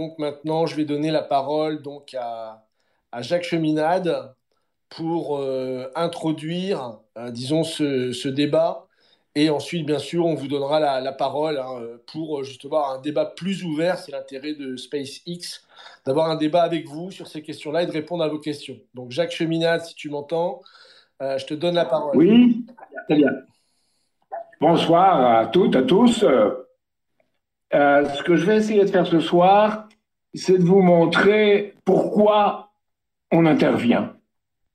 donc maintenant, je vais donner la parole donc à, à Jacques Cheminade pour euh, introduire, euh, disons, ce, ce, débat. Et ensuite, bien sûr, on vous donnera la, la parole hein, pour justement un débat plus ouvert. C'est l'intérêt de SpaceX, d'avoir un débat avec vous sur ces questions-là et de répondre à vos questions. Donc, Jacques Cheminade, si tu m'entends, euh, je te donne la parole. Oui, très bien. Bonsoir à toutes, à tous. Euh, ce que je vais essayer de faire ce soir, c'est de vous montrer pourquoi on intervient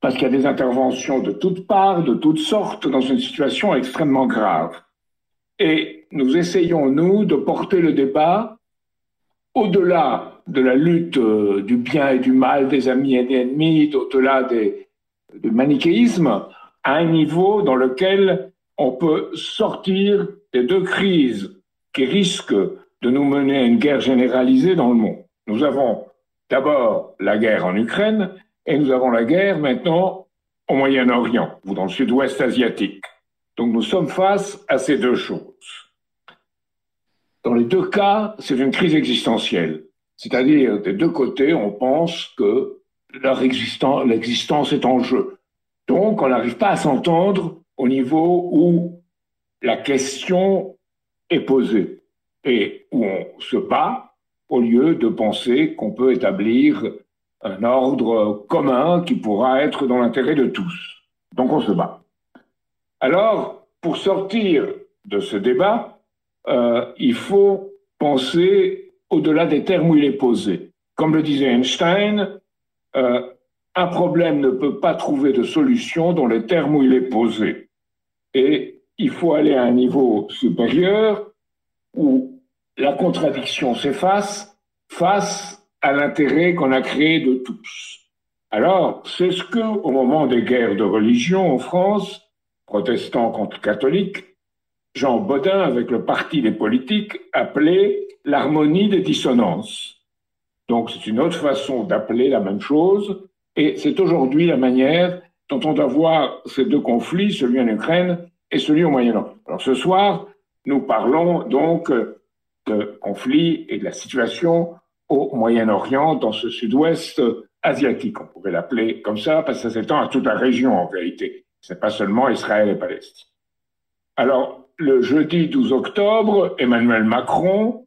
parce qu'il y a des interventions de toutes parts, de toutes sortes, dans une situation extrêmement grave. Et nous essayons, nous, de porter le débat au-delà de la lutte euh, du bien et du mal, des amis et des ennemis, au-delà du manichéisme, à un niveau dans lequel on peut sortir des deux crises qui risquent de nous mener à une guerre généralisée dans le monde. Nous avons d'abord la guerre en Ukraine et nous avons la guerre maintenant au Moyen-Orient, ou dans le sud-ouest asiatique. Donc nous sommes face à ces deux choses. Dans les deux cas, c'est une crise existentielle. C'est-à-dire, des deux côtés, on pense que l'existence est en jeu. Donc, on n'arrive pas à s'entendre au niveau où la question est posée et où on se bat au lieu de penser qu'on peut établir un ordre commun qui pourra être dans l'intérêt de tous. Donc on se bat. Alors, pour sortir de ce débat, euh, il faut penser au-delà des termes où il est posé. Comme le disait Einstein, euh, un problème ne peut pas trouver de solution dans les termes où il est posé. Et il faut aller à un niveau supérieur où la contradiction s'efface face à l'intérêt qu'on a créé de tous. Alors, c'est ce que, au moment des guerres de religion en France, protestants contre catholiques, Jean Baudin, avec le parti des politiques, appelait l'harmonie des dissonances. Donc, c'est une autre façon d'appeler la même chose, et c'est aujourd'hui la manière dont on doit voir ces deux conflits, celui en Ukraine et celui au Moyen-Orient. Alors, ce soir, nous parlons donc de conflit et de la situation au Moyen-Orient, dans ce sud-ouest asiatique, on pourrait l'appeler comme ça, parce que ça s'étend à toute la région en vérité. C'est pas seulement Israël et Palestine. Alors, le jeudi 12 octobre, Emmanuel Macron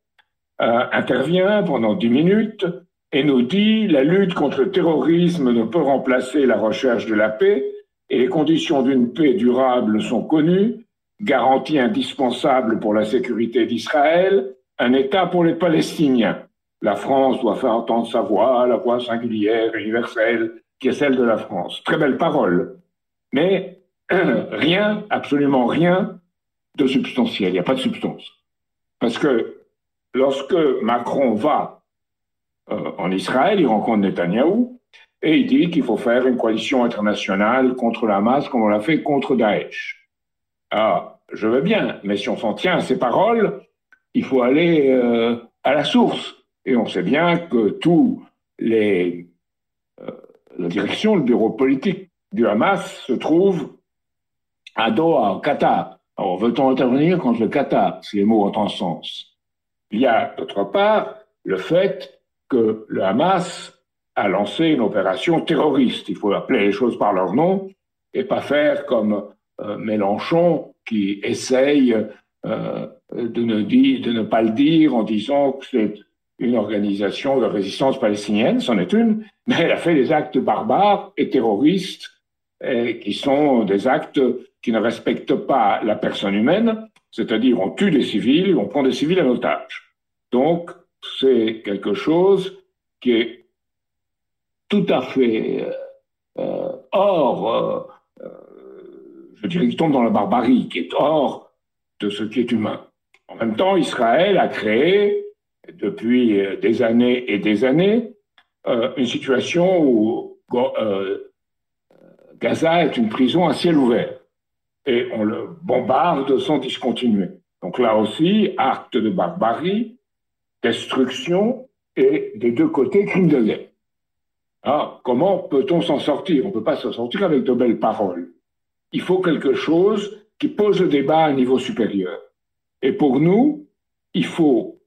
euh, intervient pendant dix minutes et nous dit la lutte contre le terrorisme ne peut remplacer la recherche de la paix et les conditions d'une paix durable sont connues, garantie indispensable pour la sécurité d'Israël, un État pour les Palestiniens. La France doit faire entendre sa voix, la voix singulière, universelle, qui est celle de la France. Très belle parole. Mais rien, absolument rien de substantiel. Il n'y a pas de substance. Parce que lorsque Macron va euh, en Israël, il rencontre Netanyahou et il dit qu'il faut faire une coalition internationale contre la masse comme on l'a fait contre Daesh. Ah, je veux bien, mais si on s'en tient à ces paroles, il faut aller euh, à la source. Et on sait bien que tous les, euh, la direction, le bureau politique du Hamas se trouve à Doha, au Qatar. Alors, veut-on intervenir contre le Qatar si les mots ont un sens? Il y a, d'autre part, le fait que le Hamas a lancé une opération terroriste. Il faut appeler les choses par leur nom et pas faire comme euh, Mélenchon qui essaye de, ne de ne pas le dire en disant que c'est une organisation de résistance palestinienne, c'en est une, mais elle a fait des actes barbares et terroristes et qui sont des actes qui ne respectent pas la personne humaine, c'est-à-dire on tue des civils, on prend des civils en otage. Donc c'est quelque chose qui est tout à fait euh, hors, euh, euh, je dirais, qui tombe dans la barbarie, qui est hors de ce qui est humain. En même temps, Israël a créé depuis euh, des années et des années euh, une situation où euh, Gaza est une prison à ciel ouvert et on le bombarde sans discontinuer. Donc là aussi, acte de barbarie, destruction et des deux côtés crime de guerre. Comment peut-on s'en sortir? On ne peut pas s'en sortir avec de belles paroles. Il faut quelque chose qui pose le débat à un niveau supérieur. Et pour nous, il faut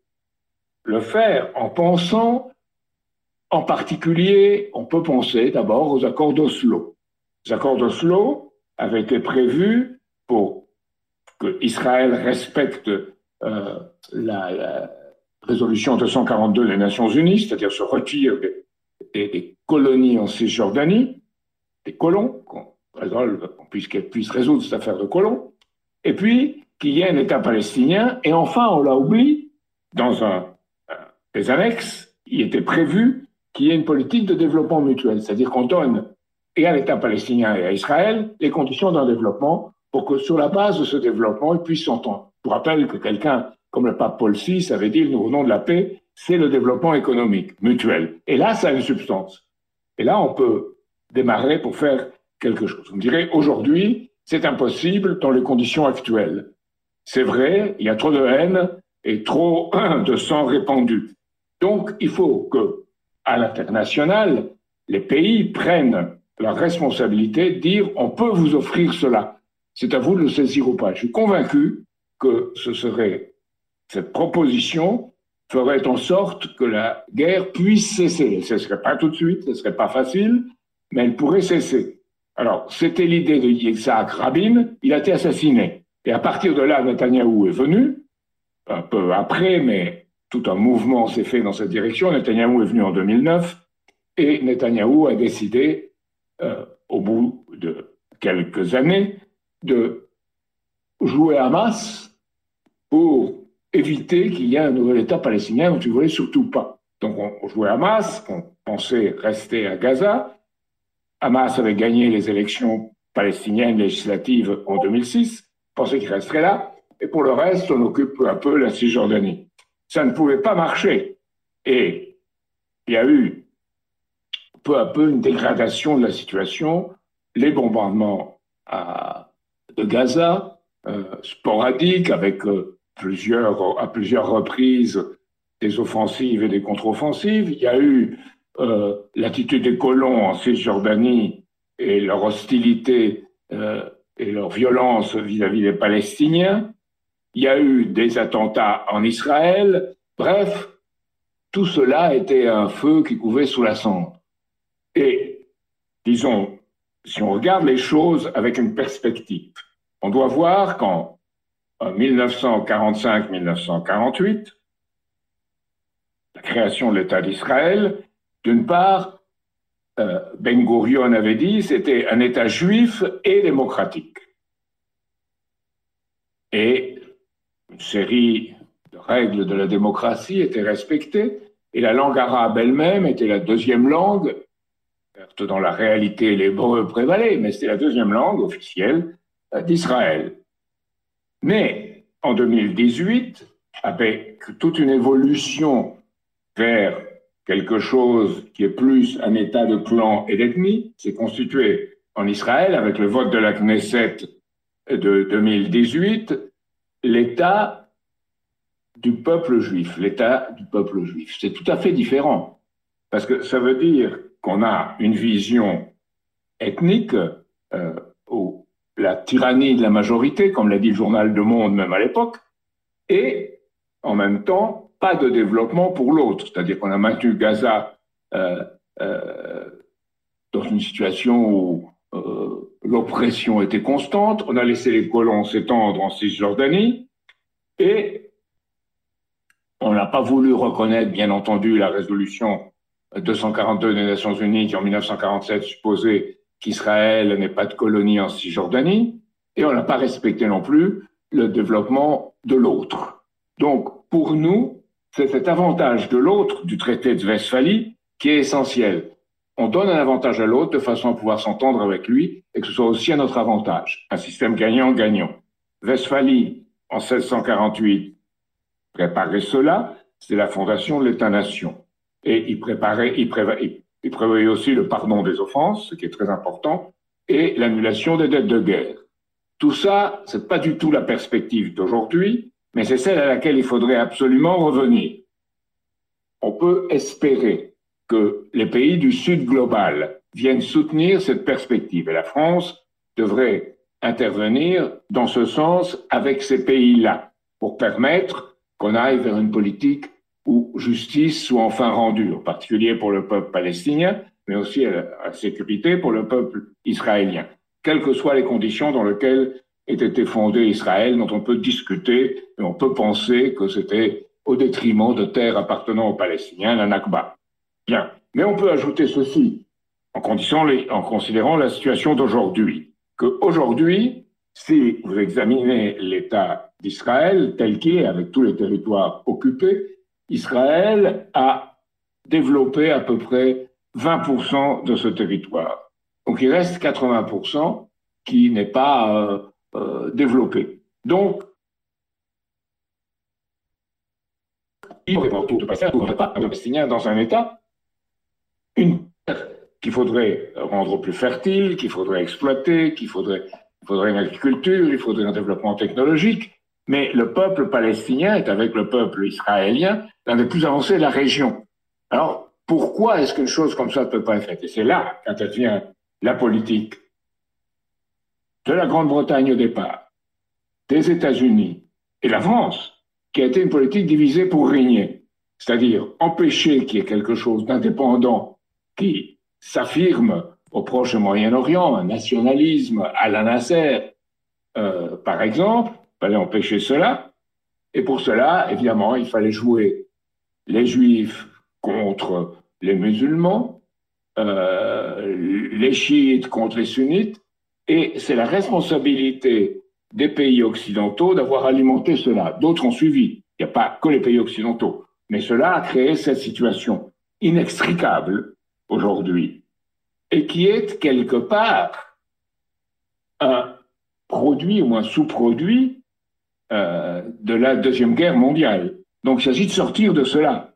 le faire en pensant, en particulier, on peut penser d'abord aux accords d'Oslo. Les accords d'Oslo avaient été prévus pour que Israël respecte euh, la, résolution 242 des Nations Unies, c'est-à-dire se retire des, colonies en Cisjordanie, des colons, qu'on puissent résoudre cette affaire de colons, et puis qu'il y ait un État palestinien, et enfin, on l'a oublié, dans un, des annexes, il était prévu qu'il y ait une politique de développement mutuel, c'est-à-dire qu'on donne et à l'État palestinien et à Israël les conditions d'un développement pour que sur la base de ce développement, ils puissent s'entendre. Je vous rappelle que quelqu'un comme le pape Paul VI avait dit, le nom de la paix, c'est le développement économique mutuel. Et là, ça a une substance. Et là, on peut démarrer pour faire quelque chose. Vous me direz, aujourd'hui, c'est impossible dans les conditions actuelles. C'est vrai, il y a trop de haine et trop de sang répandu. Donc, il faut que, à l'international, les pays prennent la responsabilité de dire on peut vous offrir cela. C'est à vous de le saisir ou pas. Je suis convaincu que ce serait cette proposition ferait en sorte que la guerre puisse cesser. Ce ne serait pas tout de suite, ce ne serait pas facile, mais elle pourrait cesser. Alors, c'était l'idée de Yitzhak Rabin, il a été assassiné. Et à partir de là, Netanyahou est venu, un peu après, mais tout un mouvement s'est fait dans cette direction. Netanyahou est venu en 2009, et Netanyahou a décidé, euh, au bout de quelques années, de jouer masse pour éviter qu'il y ait un nouvel État palestinien dont il ne voulait surtout pas. Donc on, jouait Hamas, on pensait rester à Gaza. Hamas avait gagné les élections palestiniennes législatives en 2006, pensait qu'il resterait là, et pour le reste, on occupe peu à peu la Cisjordanie. Ça ne pouvait pas marcher. Et il y a eu peu à peu une dégradation de la situation, les bombardements de Gaza, euh, sporadiques, avec euh, plusieurs, à plusieurs reprises des offensives et des contre-offensives. Il y a eu euh, l'attitude des colons en Cisjordanie et leur hostilité et leur violence vis-à-vis des Palestiniens. Il y a eu des attentats en Israël. Bref, tout cela était un feu qui couvait sous la cendre. Et, disons, si on regarde les choses avec une perspective, on doit voir qu'en 1945-1948, la création de l'État d'Israël, d'une part, Ben Gurion avait dit, c'était un État juif et démocratique. Et une série de règles de la démocratie étaient respectées, et la langue arabe elle-même était la deuxième langue, certes dans la réalité l'hébreu prévalait, mais c'était la deuxième langue officielle euh, d'Israël. Mais en 2018, avec toute une évolution vers quelque chose qui est plus un état de clan et d'ethnie, c'est constitué en Israël avec le vote de la Knesset de 2018, l'état du peuple juif, l'état du peuple juif. C'est tout à fait différent, parce que ça veut dire qu'on a une vision ethnique euh, la tyrannie de la majorité, comme l'a dit le journal de Monde même à l'époque, et en même temps, pas de développement pour l'autre. C'est-à-dire qu'on a maintenu Gaza euh, euh, dans une situation où euh, l'oppression était constante, on a laissé les colons s'étendre en Cisjordanie, et on n'a pas voulu reconnaître, bien entendu, la résolution 242 des Nations Unies qui, en 1947, supposait qu'Israël n'ait pas de colonie en Cisjordanie, et on n'a pas respecté non plus le développement de l'autre. Donc, pour nous, c'est cet avantage de l'autre du traité de Westphalie qui est essentiel. On donne un avantage à l'autre de façon à pouvoir s'entendre avec lui et que ce soit aussi à notre avantage. Un système gagnant-gagnant. Westphalie, en 1648, préparait cela, c'est la fondation de l'État-nation. Et il préparait, prévoyait aussi le pardon des offenses, ce qui est très important, et l'annulation des dettes de guerre. Tout ça, c'est pas du tout la perspective d'aujourd'hui, mais c'est celle à laquelle il faudrait absolument revenir. On peut espérer que les pays du Sud global viennent soutenir cette perspective et la France devrait intervenir dans ce sens avec ces pays-là pour permettre qu'on aille vers une politique où justice soit enfin rendue, en particulier pour le peuple palestinien, mais aussi à la sécurité pour le peuple israélien, quelles que soient les conditions dans lesquelles ait été fondé Israël, dont on peut discuter et on peut penser que c'était au détriment de terres appartenant aux Palestiniens, la Nakba. Bien. Mais on peut ajouter ceci, en, en considérant la situation d'aujourd'hui, qu'aujourd'hui, si vous examinez l'État d'Israël tel qu'il est, avec tous les territoires occupés, Israël a développé à peu près 20% de ce territoire. Donc il reste 80% qui n'est pas euh, développé. Donc, il faudrait de passer à Palestinien dans un État, une terre qu'il faudrait rendre plus fertile, qu'il faudrait exploiter, qu'il faudrait, il faudrait une agriculture, il faudrait un développement technologique. Mais le peuple palestinien est avec le peuple israélien l'un des plus avancés de la région. Alors, pourquoi est-ce qu'une chose comme ça ne peut pas être faite? Et c'est là qu'intervient la politique de la Grande-Bretagne au départ, des États-Unis et la France, qui a été une politique divisée pour régner, c'est-à-dire empêcher qu'il y ait quelque chose d'indépendant qui s'affirme au Proche Moyen-Orient, un nationalisme à la Nasser, euh, par exemple, il fallait empêcher cela. Et pour cela, évidemment, il fallait jouer les juifs contre les musulmans, euh, les chiites contre les sunnites, et c'est la responsabilité des pays occidentaux d'avoir alimenté cela. D'autres ont suivi. Il n'y a pas que les pays occidentaux. Mais cela a créé cette situation inextricable aujourd'hui et qui est quelque part un produit ou un sous-produit euh, de la Deuxième Guerre mondiale. Donc il s'agit de sortir de cela.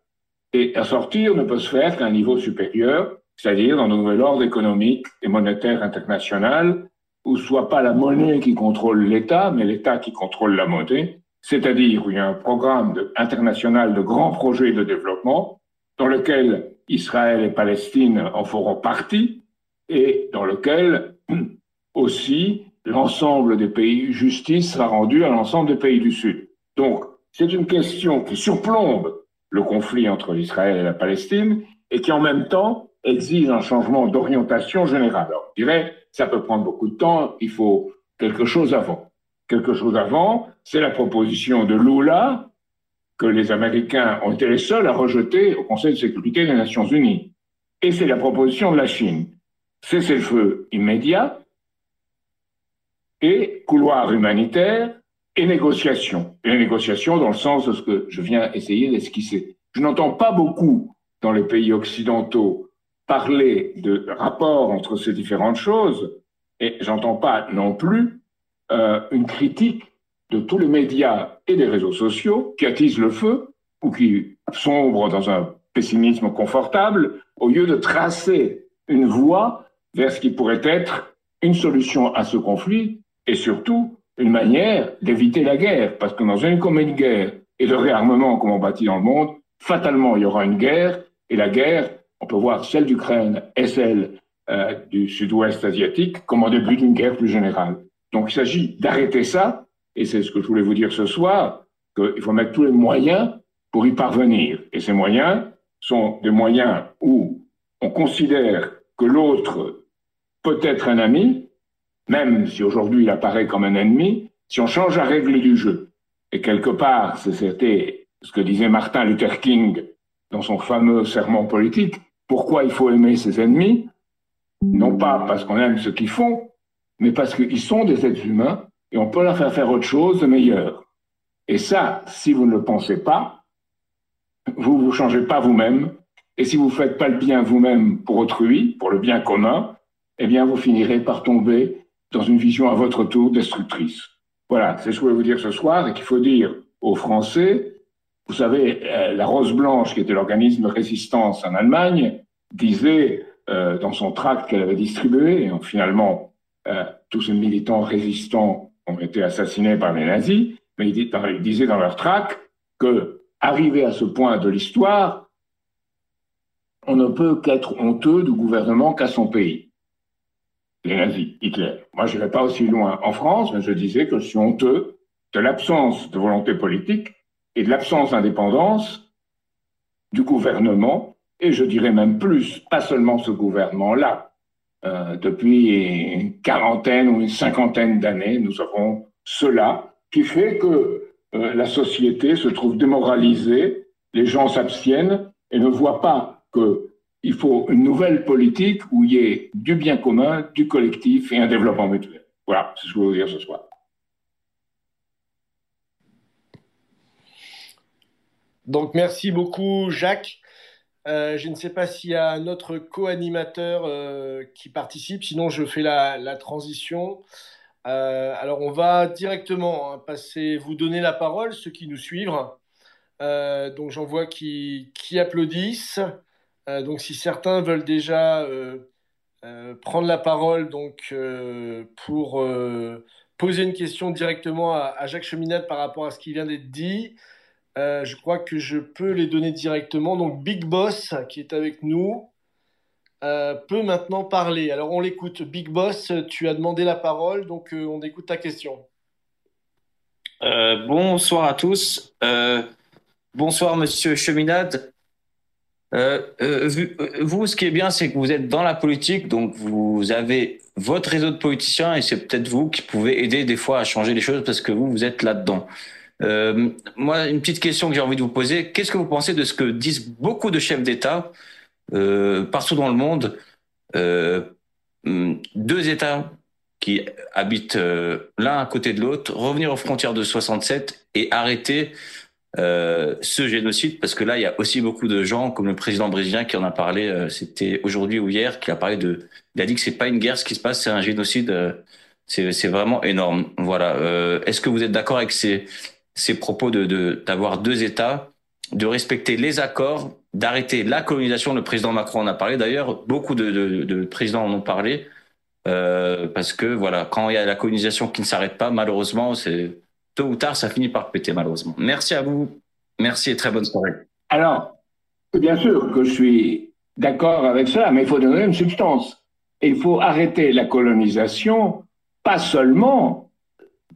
Et à sortir ne peut se faire qu'à un niveau supérieur, c'est-à-dire dans un nouvel ordre économique et monétaire international où soit pas la monnaie qui contrôle l'État, mais l'État qui contrôle la monnaie, c'est-à-dire où il y a un programme international de grands projets de développement dans lequel Israël et Palestine en feront partie et dans lequel aussi l'ensemble des pays, justice sera rendue à l'ensemble des pays du Sud. Donc, c'est une question qui surplombe le conflit entre Israël et la Palestine et qui en même temps exige un changement d'orientation générale. Alors, je dirais, ça peut prendre beaucoup de temps, il faut quelque chose avant. Quelque chose avant, c'est la proposition de Lula que les Américains ont été les seuls à rejeter au Conseil de sécurité des Nations Unies. Et c'est la proposition de la Chine. Cessez-le-feu immédiat et couloir humanitaire et négociation. Et les négociations dans le sens de ce que je viens essayer d'esquisser. Je n'entends pas beaucoup dans les pays occidentaux parler de rapport entre ces différentes choses, et j'entends pas non plus euh, une critique de tous les médias et des réseaux sociaux qui attisent le feu ou qui sombrent dans un pessimisme confortable, au lieu de tracer une voie vers ce qui pourrait être une solution à ce conflit et surtout une manière d'éviter la guerre. Parce que dans une commune guerre et de réarmement comme on bâtit dans le monde, fatalement il y aura une guerre et la guerre on peut voir celle d'Ukraine et celle euh, du sud-ouest asiatique comme en début d'une guerre plus générale. Donc il s'agit d'arrêter ça, et c'est ce que je voulais vous dire ce soir, qu'il faut mettre tous les moyens pour y parvenir. Et ces moyens sont des moyens où on considère que l'autre peut être un ami, même si aujourd'hui il apparaît comme un ennemi, si on change la règle du jeu. Et quelque part, c'était ce que disait Martin Luther King dans son fameux serment politique, pourquoi il faut aimer ses ennemis? Non pas parce qu'on aime ce qu'ils font, mais parce qu'ils sont des êtres humains et on peut leur faire faire autre chose de meilleur. Et ça, si vous ne le pensez pas, vous ne vous changez pas vous-même. Et si vous ne faites pas le bien vous-même pour autrui, pour le bien commun, eh bien, vous finirez par tomber dans une vision à votre tour destructrice. Voilà, c'est ce que je voulais vous dire ce soir et qu'il faut dire aux Français vous savez, euh, la Rose Blanche, qui était l'organisme de résistance en Allemagne, disait euh, dans son tract qu'elle avait distribué, et finalement, euh, tous ces militants résistants ont été assassinés par les nazis, mais ils, disaient dans leur tract que, arrivé à ce point de l'histoire, on ne peut qu'être honteux du gouvernement qu'à son pays. Les nazis, Hitler. Moi, je n'irai pas aussi loin en France, mais je disais que je suis honteux de l'absence de volonté politique et de l'absence d'indépendance du gouvernement, et je dirais même plus, pas seulement ce gouvernement-là. Euh, depuis une quarantaine ou une cinquantaine d'années, nous avons cela qui fait que euh, la société se trouve démoralisée, les gens s'abstiennent et ne voient pas qu'il faut une nouvelle politique où il y ait du bien commun, du collectif et un développement mutuel. Voilà, c'est ce que je veux dire ce soir. Donc merci beaucoup Jacques. Euh, je ne sais pas s'il y a un autre co-animateur euh, qui participe, sinon je fais la, transition. Euh, alors on va directement hein, passer, vous donner la parole, ceux qui nous suivent. donc j'en vois qui, applaudissent. donc si certains veulent déjà prendre la parole donc, pour poser une question directement à, à Jacques Cheminade par rapport à ce qui vient d'être dit, euh, je crois que je peux les donner directement. Donc Big Boss, qui est avec nous, euh, peut maintenant parler. Alors on l'écoute. Big Boss, tu as demandé la parole, donc euh, on écoute ta question. bonsoir à tous. bonsoir Monsieur Cheminade. vous, ce qui est bien, c'est que vous êtes dans la politique, donc vous avez votre réseau de politiciens et c'est peut-être vous qui pouvez aider des fois à changer les choses parce que vous, vous êtes là-dedans. Euh, moi, une petite question que j'ai envie de vous poser. Qu'est-ce que vous pensez de ce que disent beaucoup de chefs d'État euh, partout dans le monde euh, Deux États qui habitent euh, l'un à côté de l'autre, revenir aux frontières de 67 et arrêter euh, ce génocide, parce que là, il y a aussi beaucoup de gens, comme le président brésilien qui en a parlé, c'était aujourd'hui ou hier, qui a parlé de, il a dit que c'est pas une guerre ce qui se passe, c'est un génocide. c'est vraiment énorme. Voilà. Est-ce que vous êtes d'accord avec ces ces propos de d'avoir deux États, de respecter les accords, d'arrêter la colonisation. Le président Macron en a parlé. D'ailleurs, beaucoup de, de, de, présidents en ont parlé euh, parce que voilà, quand il y a la colonisation qui ne s'arrête pas, malheureusement, c'est tôt ou tard, ça finit par péter malheureusement. Merci à vous. Merci et très bonne soirée. Alors, bien sûr que je suis d'accord avec ça, mais il faut donner une substance. il faut arrêter la colonisation, pas seulement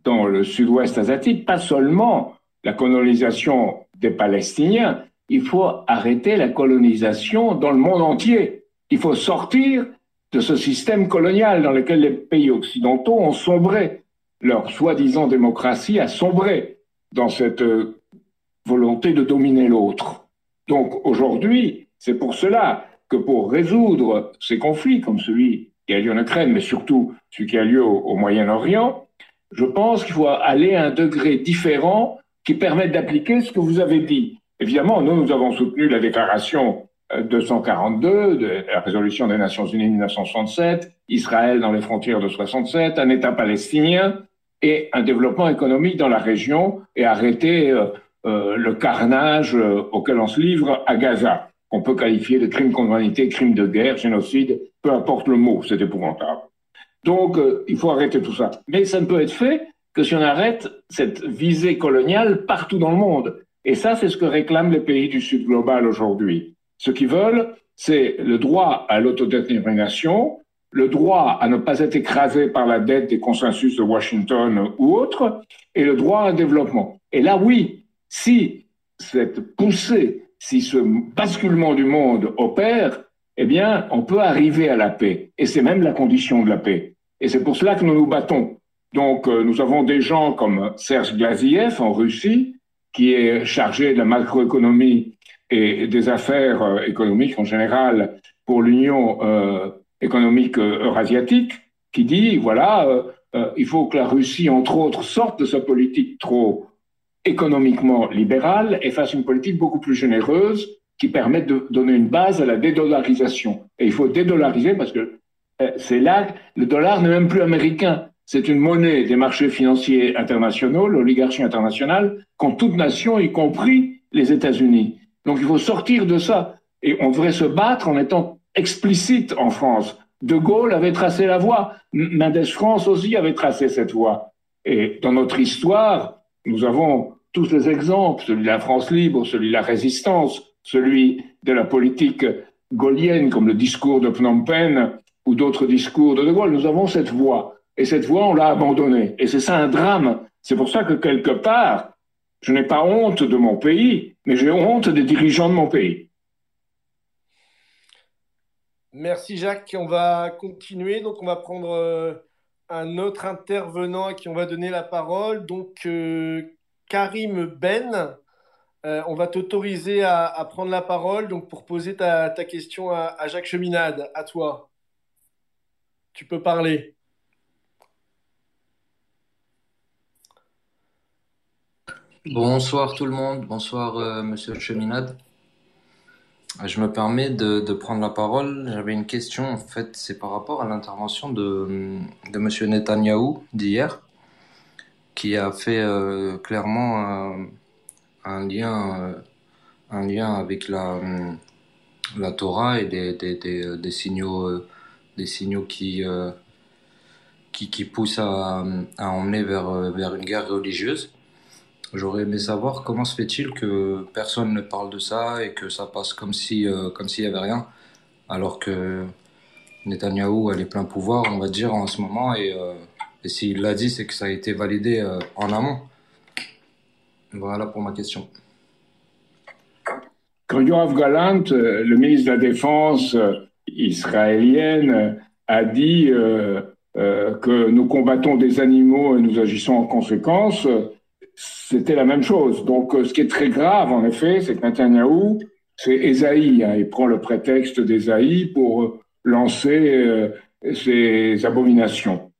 dans le sud-ouest asiatique, pas seulement la colonisation des Palestiniens, il faut arrêter la colonisation dans le monde entier. Il faut sortir de ce système colonial dans lequel les pays occidentaux ont sombré. Leur soi-disant démocratie a sombré dans cette euh, volonté de dominer l'autre. Donc aujourd'hui, c'est pour cela que pour résoudre ces conflits comme celui qui a lieu en Ukraine, mais surtout celui qui a lieu au Moyen-Orient, je pense qu'il faut aller à un degré différent qui permette d'appliquer ce que vous avez dit. Évidemment, nous, nous avons soutenu la déclaration 242 euh, de la résolution des Nations Unies de 1967, Israël dans les frontières de 67, un État palestinien et un développement économique dans la région et arrêter euh, euh, le carnage auquel on se livre à Gaza, qu'on peut qualifier de crime contre l'humanité, crime de guerre, génocide, peu importe le mot, c'est épouvantable. Donc, euh, il faut arrêter tout ça. Mais ça ne peut être fait que si on arrête cette visée coloniale partout dans le monde. Et ça, c'est ce que réclament les pays du Sud global aujourd'hui. Ce qu'ils veulent, c'est le droit à l'autodétermination, le droit à ne pas être écrasé par la dette des consensus de Washington ou autres, et le droit à un développement. Et là, oui, si cette poussée, si ce basculement du monde opère, eh bien, on peut arriver à la paix. Et c'est même la condition de la paix. Et c'est pour cela que nous nous battons. Donc, euh, nous avons des gens comme Serge Glaziev en Russie, qui est chargé de la macroéconomie et des affaires euh, économiques en général pour l'Union euh, économique eurasiatique, qui dit, voilà, il faut que la Russie, entre autres, sorte de sa politique trop économiquement libérale et fasse une politique beaucoup plus généreuse qui permettent de donner une base à la dédollarisation. Et il faut dédollariser parce que euh, c'est là, le dollar n'est même plus américain. C'est une monnaie des marchés financiers internationaux, l'oligarchie internationale, qu'ont toute nation, y compris les États-Unis. Donc il faut sortir de ça. Et on devrait se battre en étant explicite en France. De Gaulle avait tracé la voie. Mendes France aussi avait tracé cette voie. Et dans notre histoire, nous avons tous les exemples, celui de la France libre, celui de la résistance, celui de la politique gaulienne, comme le discours de Phnom Penh ou d'autres discours de De Gaulle. Nous avons cette voie. Et cette voie, on l'a abandonnée. Et c'est ça un drame. C'est pour ça que quelque part, je n'ai pas honte de mon pays, mais j'ai honte des dirigeants de mon pays. Merci Jacques. On va continuer. Donc on va prendre euh, un autre intervenant à qui on va donner la parole. Donc euh, Karim Ben, euh, on va t'autoriser à, prendre la parole donc pour poser ta, question à, à, Jacques Cheminade. À toi. Tu peux parler. Bonsoir tout le monde. Bonsoir Monsieur Cheminade. Je me permets de, prendre la parole. J'avais une question, en fait, c'est par rapport à l'intervention de, de Monsieur Netanyahou d'hier, qui a fait euh, clairement euh, un lien, euh, un lien avec la, la Torah et des, des signaux, des signaux qui, qui, qui poussent à, à emmener vers, vers une guerre religieuse. J'aurais aimé savoir comment se fait-il que personne ne parle de ça et que ça passe comme si euh, s'il y avait rien, alors que Netanyahou a les pleins pouvoirs, on va dire en ce moment, et, euh, et s'il l'a dit, c'est que ça a été validé euh, en amont. Voilà pour ma question. Quand Yoav le ministre de la Défense israélienne, a dit que nous combattons des animaux et nous agissons en conséquence, c'était la même chose. Donc, euh, ce qui est très grave, en effet, c'est que Netanyahu, c'est Esaïe. Hein. il prend le prétexte d'Esaïe pour euh, lancer euh, ses abominations.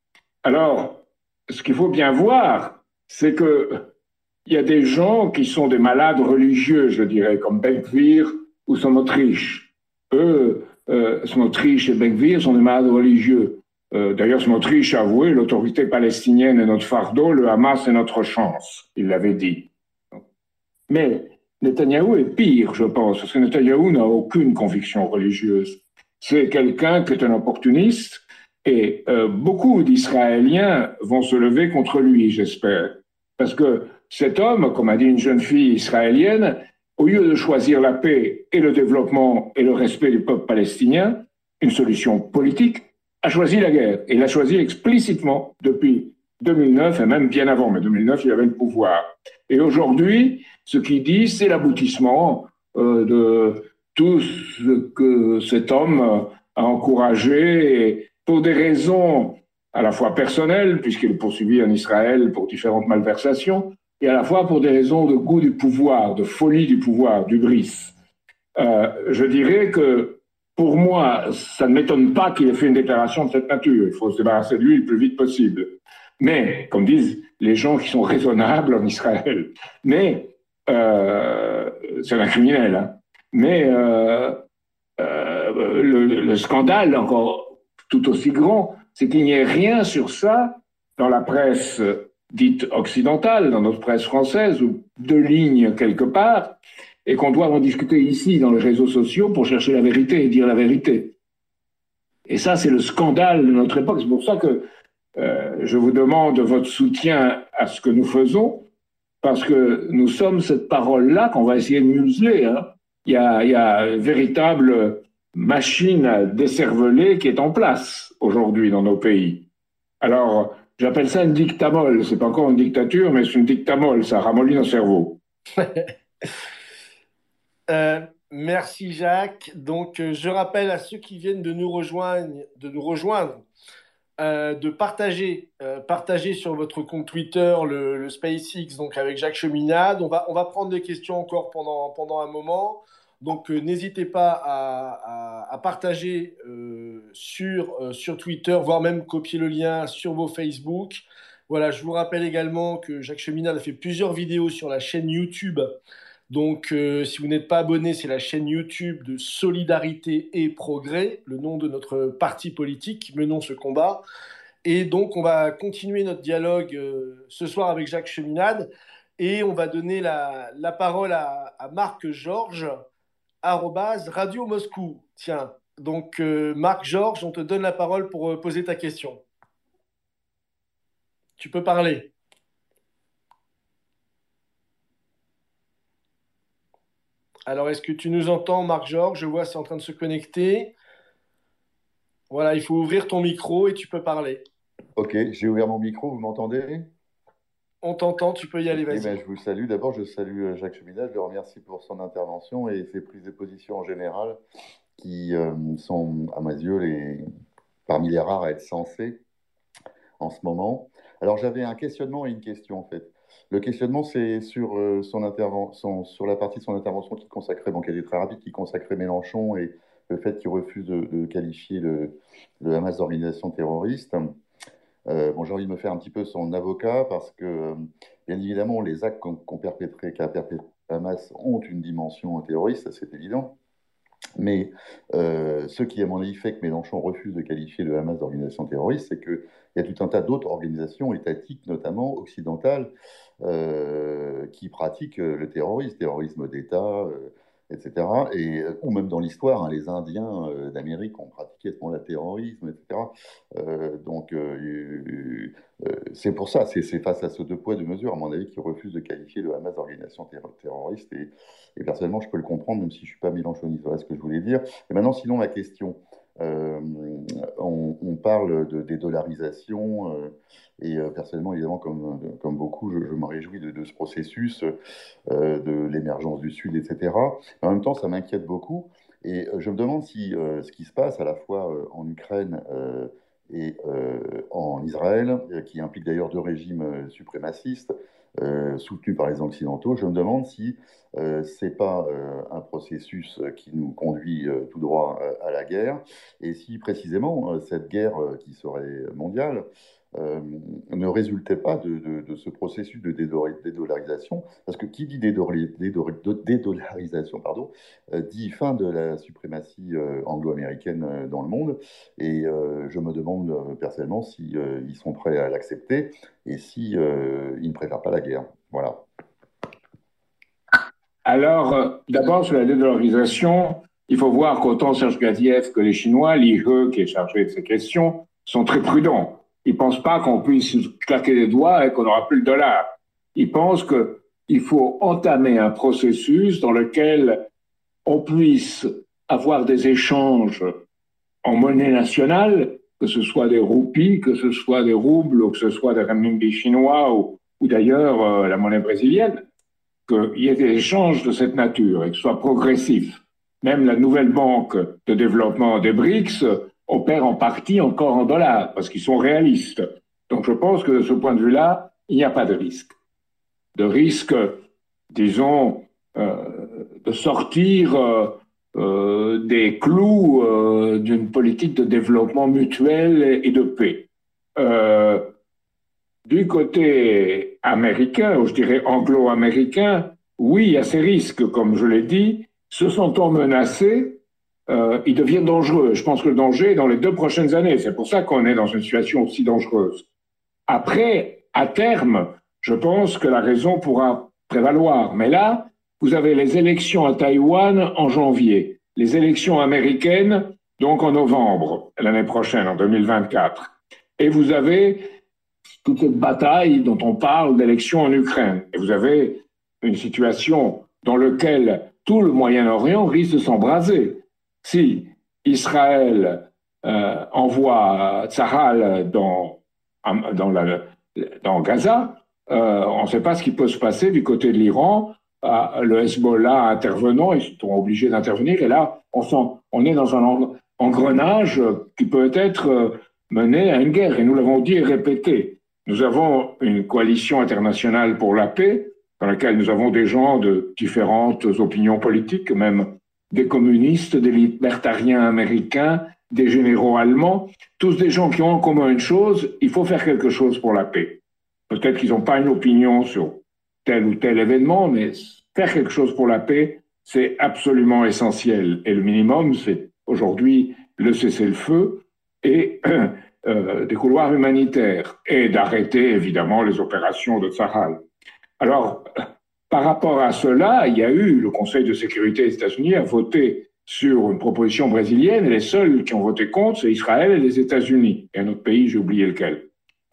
Alors, ce qu'il faut bien voir, c'est que il y a des gens qui sont des malades religieux, je dirais, comme Benkvir ou Smotrich. Eux, euh, Smotrich et Benkvir sont des malades religieux. Euh, D'ailleurs, Smotrich a avoué l'autorité palestinienne est notre fardeau, le Hamas est notre chance. Il l'avait dit. Mais Netanyahou est pire, je pense, parce que Netanyahou n'a aucune conviction religieuse. C'est quelqu'un qui est un opportuniste et euh, beaucoup d'Israéliens vont se lever contre lui, j'espère. Parce que cet homme, comme a dit une jeune fille israélienne, au lieu de choisir la paix et le développement et le respect du peuple palestinien, une solution politique, a choisi la guerre. Et l'a choisi explicitement depuis 2009 et même bien avant. Mais 2009, il avait le pouvoir. Et aujourd'hui, ce qu'il dit, c'est l'aboutissement euh, de tout ce que cet homme a encouragé pour des raisons à la fois personnelles, puisqu'il est poursuivi en Israël pour différentes malversations, et à la fois pour des raisons de goût du pouvoir, de folie du pouvoir, du bris. Euh, je dirais que pour moi, ça ne m'étonne pas qu'il ait fait une déclaration de cette nature. Il faut se débarrasser de lui le plus vite possible. Mais, comme disent les gens qui sont raisonnables en Israël, mais euh, c'est un criminel. Hein. Mais euh, euh, le, le, scandale, encore tout aussi grand, c'est qu'il n'y ait rien sur ça dans la presse dite occidentale, dans notre presse française, ou deux lignes quelque part, et qu'on doit en discuter ici dans les réseaux sociaux pour chercher la vérité et dire la vérité. Et ça, c'est le scandale de notre époque. C'est pour ça que euh, je vous demande votre soutien à ce que nous faisons, parce que nous sommes cette parole-là qu'on va essayer de museler. Hein. Il, y a, il y a une véritable machine à décerveler qui est en place aujourd'hui dans nos pays. Alors, j'appelle ça une dictamole. C'est pas encore une dictature, mais c'est une dictamole. Ça ramollit nos cerveaux. Euh, merci Jacques. Donc, euh, je rappelle à ceux qui viennent de nous rejoindre, de, nous rejoindre, euh, de partager, partager sur votre compte Twitter le, SpaceX, donc avec Jacques Cheminade. On va, on va prendre des questions encore pendant, pendant un moment. Donc, n'hésitez pas à, à, partager sur, sur Twitter, voire même copier le lien sur vos Facebook. Voilà, je vous rappelle également que Jacques Cheminade a fait plusieurs vidéos sur la chaîne YouTube donc, euh, si vous n'êtes pas abonné, c'est la chaîne YouTube de Solidarité et Progrès, le nom de notre parti politique. Menons ce combat. Et donc, on va continuer notre dialogue euh, ce soir avec Jacques Cheminade. Et on va donner la, parole à, Marc Georges, Radio Moscou. Tiens, donc euh, Marc Georges, on te donne la parole pour poser ta question. Tu peux parler. Alors, est-ce que tu nous entends, Marc-Georges Je vois, c'est en train de se connecter. Voilà, il faut ouvrir ton micro et tu peux parler. Ok, j'ai ouvert mon micro, vous m'entendez? On t'entend, tu peux y aller, vas-y. Ben, je vous salue. D'abord, je salue euh, Jacques Cheminat, je le remercie pour son intervention et ses prises de position en général qui sont, à mes yeux, les, parmi les rares à être censés en ce moment. Alors j'avais un questionnement et une question en fait. Le questionnement, c'est sur, son intervention, sur la partie de son intervention qui consacrait, bon, qui était très rapide, qui consacrait Mélenchon et le fait qu'il refuse de, qualifier le, le Hamas d'organisation terroriste. Euh, j'ai envie de me faire un petit peu son avocat parce que, euh, bien évidemment, les actes qu'on perpétré, qu'a perpétré Hamas ont une dimension terroriste, c'est évident. Mais euh, ce qui, à mon avis, fait que Mélenchon refuse de qualifier le Hamas d'organisation terroriste, c'est qu'il y a tout un tas d'autres organisations étatiques, notamment occidentales, qui pratiquent le terrorisme, terrorisme d'État, etc. Et, euh, ou même dans l'histoire, hein, les Indiens euh, d'Amérique ont pratiqué ce le terrorisme, etc. Euh, donc c'est pour ça, c'est face à ce deux poids, deux mesures, à mon avis, qui refuse de qualifier le Hamas d'organisation terroriste. Et, personnellement, je peux le comprendre, même si je ne suis pas mélanchoniste, voilà ce que je voulais dire. Et maintenant, sinon, ma question. On, parle de dédollarisation. Et euh, personnellement, évidemment, comme, beaucoup, je, me réjouis de, ce processus, euh, de l'émergence du Sud, etc. En même temps, ça m'inquiète beaucoup. Et euh, je me demande si ce qui se passe à la fois en Ukraine et en Israël, qui implique d'ailleurs deux régimes suprémacistes, soutenus par les Occidentaux, je me demande si euh, ce n'est pas un processus qui nous conduit tout droit à la guerre, et si précisément cette guerre qui serait mondiale euh, ne résultait pas de, ce processus de dédollarisation, parce que qui dit dédollarisation pardon, euh, dit fin de la suprématie euh, anglo-américaine dans le monde, et je me demande personnellement s'ils ils sont prêts à l'accepter et s'ils ne préfèrent pas la guerre. Voilà. Alors, d'abord, sur la dédollarisation, il faut voir qu'autant Serge Gaziev que les Chinois, l'IE qui est chargé de ces questions, sont très prudents ils pensent pas qu'on puisse claquer les doigts et qu'on n'aura plus le dollar. Ils pensent qu'il faut entamer un processus dans lequel on puisse avoir des échanges en monnaie nationale, que ce soit des roupies, que ce soit des roubles, ou que ce soit des renminbi chinois, ou, d'ailleurs euh, la monnaie brésilienne, qu'il y ait des échanges de cette nature et que ce soit progressif. Même la nouvelle banque de développement des BRICS opèrent en partie encore en dollars, parce qu'ils sont réalistes. Donc je pense que de ce point de vue-là, il n'y a pas de risque. De risque, disons, euh, de sortir euh, euh, des clous d'une politique de développement mutuel et de paix. du côté américain, ou je dirais anglo-américain, oui, il y a ces risques, comme je l'ai dit. Se sont-on menacés euh, il devient dangereux. Je pense que le danger est dans les deux prochaines années. C'est pour ça qu'on est dans une situation aussi dangereuse. Après, à terme, je pense que la raison pourra prévaloir. Mais là, vous avez les élections à Taïwan en janvier, les élections américaines donc en novembre l'année prochaine, en 2024. Et vous avez toute cette bataille dont on parle d'élections en Ukraine. Et vous avez une situation dans laquelle tout le Moyen-Orient risque de s'embraser si Israël euh, envoie Tzahal dans, dans, Gaza, euh, on ne sait pas ce qui peut se passer du côté de l'Iran. Euh, le Hezbollah intervenant, ils sont obligés d'intervenir. Et là, on, on est dans un engrenage qui peut être mené à une guerre. Et nous l'avons dit et répété. Nous avons une coalition internationale pour la paix, dans laquelle nous avons des gens de différentes opinions politiques, même des communistes, des libertariens américains, des généraux allemands, tous des gens qui ont en commun une chose, il faut faire quelque chose pour la paix. Peut-être qu'ils n'ont pas une opinion sur tel ou tel événement, mais faire quelque chose pour la paix, c'est absolument essentiel. Et le minimum, c'est aujourd'hui le cessez-le-feu et euh, des couloirs humanitaires et d'arrêter évidemment les opérations de Tsahal. Alors, par rapport à cela, il y a eu, le Conseil de sécurité des États-Unis a voté sur une proposition brésilienne, et les seuls qui ont voté contre, c'est Israël et les États-Unis, et un autre pays, j'ai oublié lequel.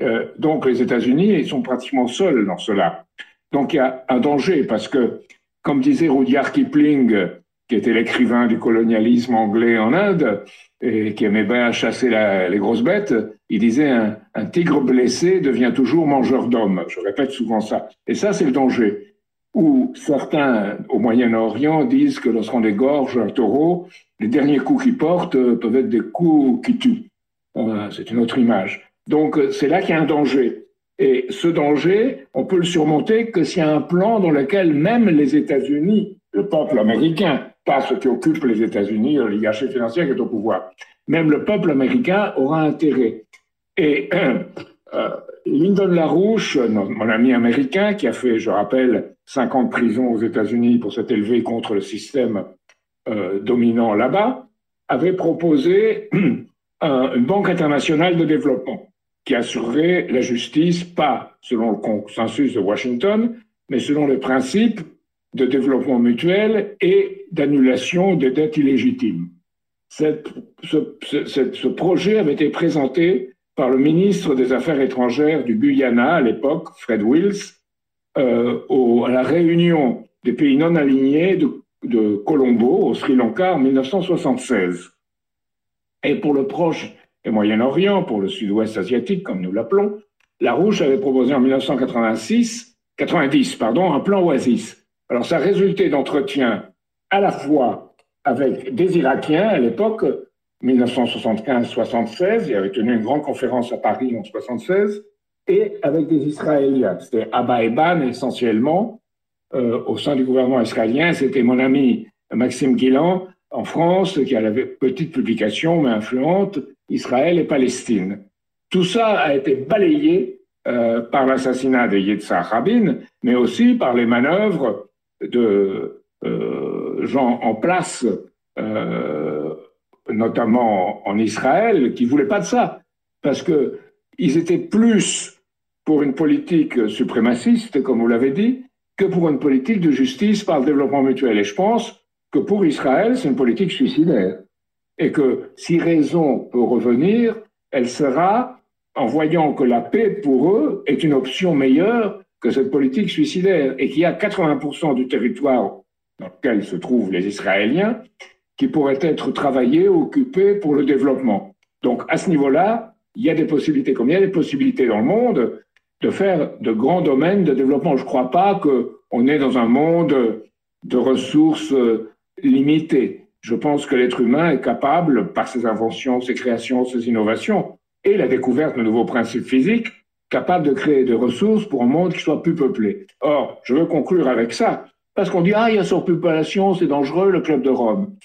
Euh, donc les États-Unis, ils sont pratiquement seuls dans cela. Donc il y a un danger, parce que, comme disait Rudyard Kipling, qui était l'écrivain du colonialisme anglais en Inde, et qui aimait bien chasser les grosses bêtes, il disait un, un tigre blessé devient toujours mangeur d'hommes. Je répète souvent ça. Et ça, c'est le danger où certains au Moyen-Orient disent que lorsqu'on égorge un taureau, les derniers coups qu'il porte euh, peuvent être des coups qui tuent. c'est une autre image. Donc euh, c'est là qu'il y a un danger. Et ce danger, on peut le surmonter que s'il y a un plan dans lequel même les États-Unis, le peuple américain, pas ceux qui occupent les États-Unis, l'oligarchie financière qui est au pouvoir, même le peuple américain aura intérêt. Et euh, Lyndon LaRouche, mon ami américain, qui a fait, je rappelle, 50 prisons aux États-Unis pour s'être élevé contre le système euh, dominant là-bas, avait proposé une banque internationale de développement qui assurerait la justice, pas selon le consensus de Washington, mais selon les principes de développement mutuel et d'annulation des dettes illégitimes. Ce, projet avait été présenté par le ministre des Affaires étrangères du Guyana à l'époque, Fred Wills, euh, au, à la réunion des pays non alignés de, Colombo, au Sri Lanka, en 1976. Et pour le Proche et Moyen-Orient, pour le Sud-Ouest asiatique, comme nous l'appelons, la Rouge avait proposé en 1986, 90, pardon, un plan Oasis. Alors ça résultait d'entretiens à la fois avec des Irakiens à l'époque, 1975-76, il avait tenu une grande conférence à Paris en 1976, et avec des Israéliens. C'était Abba Eban essentiellement, euh, au sein du gouvernement israélien. C'était mon ami Maxime Guilan en France, qui a la petite publication, mais influente, Israël et Palestine. Tout ça a été balayé euh, par l'assassinat de Yitzhak Rabin, mais aussi par les manœuvres de euh, gens en place notamment en Israël, qui voulaient pas de ça, parce que ils étaient plus pour une politique suprémaciste, comme vous l'avez dit, que pour une politique de justice par le développement mutuel. Et je pense que pour Israël, c'est une politique suicidaire. Et que si raison peut revenir, elle sera en voyant que la paix pour eux est une option meilleure que cette politique suicidaire et qu'il y a 80% du territoire dans lequel se trouvent les Israéliens qui pourrait être travaillé, occupé pour le développement. Donc à ce niveau-là, il y a des possibilités, comme il y a des possibilités dans le monde, de faire de grands domaines de développement. Je ne crois pas qu'on est dans un monde de ressources euh, limitées. Je pense que l'être humain est capable, par ses inventions, ses créations, ses innovations, et la découverte de nouveaux principes physiques, capable de créer des ressources pour un monde qui soit plus peuplé. Or, je veux conclure avec ça, parce qu'on dit, ah, il y a surpopulation, c'est dangereux, le club de Rome.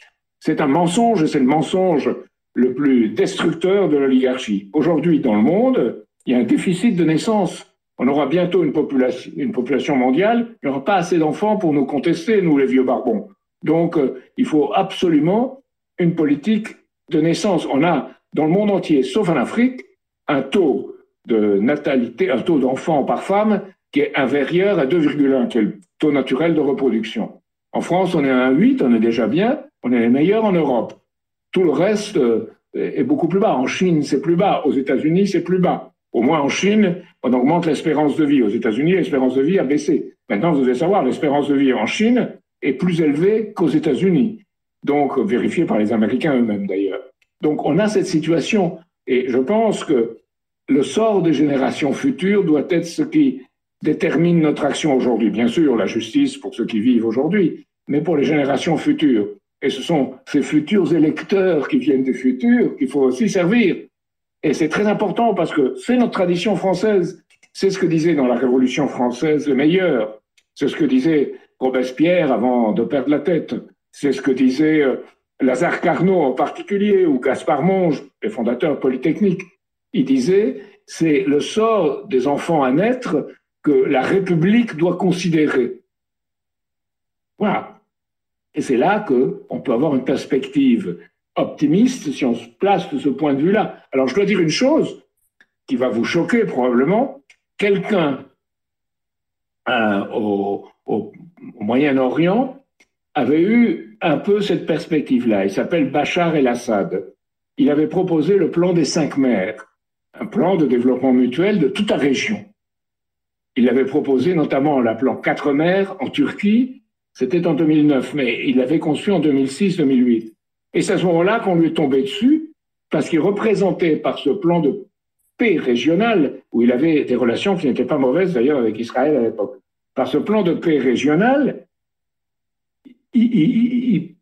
C'est un mensonge, et c'est le mensonge le plus destructeur de l'oligarchie. Aujourd'hui, dans le monde, il y a un déficit de naissance. On aura bientôt une population, mondiale, il n'y aura pas assez d'enfants pour nous contester, nous les vieux barbons. Donc, euh, il faut absolument une politique de naissance. On a, dans le monde entier, sauf en Afrique, un taux de natalité, un taux d'enfants par femme qui est inférieur à 2,1, qui est le taux naturel de reproduction. En France, on est à 1,8, on est déjà bien, on est les meilleurs en Europe. Tout le reste euh, est beaucoup plus bas. En Chine, c'est plus bas. Aux États-Unis, c'est plus bas. Au moins en Chine, on augmente l'espérance de vie. Aux États-Unis, l'espérance de vie a baissé. Maintenant, vous devez savoir, l'espérance de vie en Chine est plus élevée qu'aux États-Unis. Donc, vérifié par les Américains eux-mêmes d'ailleurs. Donc, on a cette situation. Et je pense que le sort des générations futures doit être ce qui détermine notre action aujourd'hui. Bien sûr, la justice pour ceux qui vivent aujourd'hui, mais pour les générations futures. Et ce sont ces futurs électeurs qui viennent des futurs qu'il faut aussi servir. Et c'est très important parce que c'est notre tradition française. C'est ce que disait dans la Révolution française le meilleur. C'est ce que disait Robespierre avant de perdre la tête. C'est ce que disait euh, Lazare Carnot en particulier ou Gaspard Monge, les fondateurs polytechniques. Il disait c'est le sort des enfants à naître que la République doit considérer. Voilà. Et c'est là qu'on peut avoir une perspective optimiste si on se place de ce point de vue-là. Alors je dois dire une chose qui va vous choquer probablement. Quelqu'un euh, au, Moyen-Orient avait eu un peu cette perspective-là. Il s'appelle Bachar el-Assad. Il avait proposé le plan des cinq mers, un plan de développement mutuel de toute la région. Il l'avait proposé notamment en l'appelant Quatre mers en Turquie. C'était en 2009, mais il l'avait conçu en 2006-2008. Et c'est à ce moment-là qu'on lui est tombé dessus, parce qu'il représentait par ce plan de paix régional, où il avait des relations qui n'étaient pas mauvaises d'ailleurs avec Israël à l'époque, par ce plan de paix régional, il,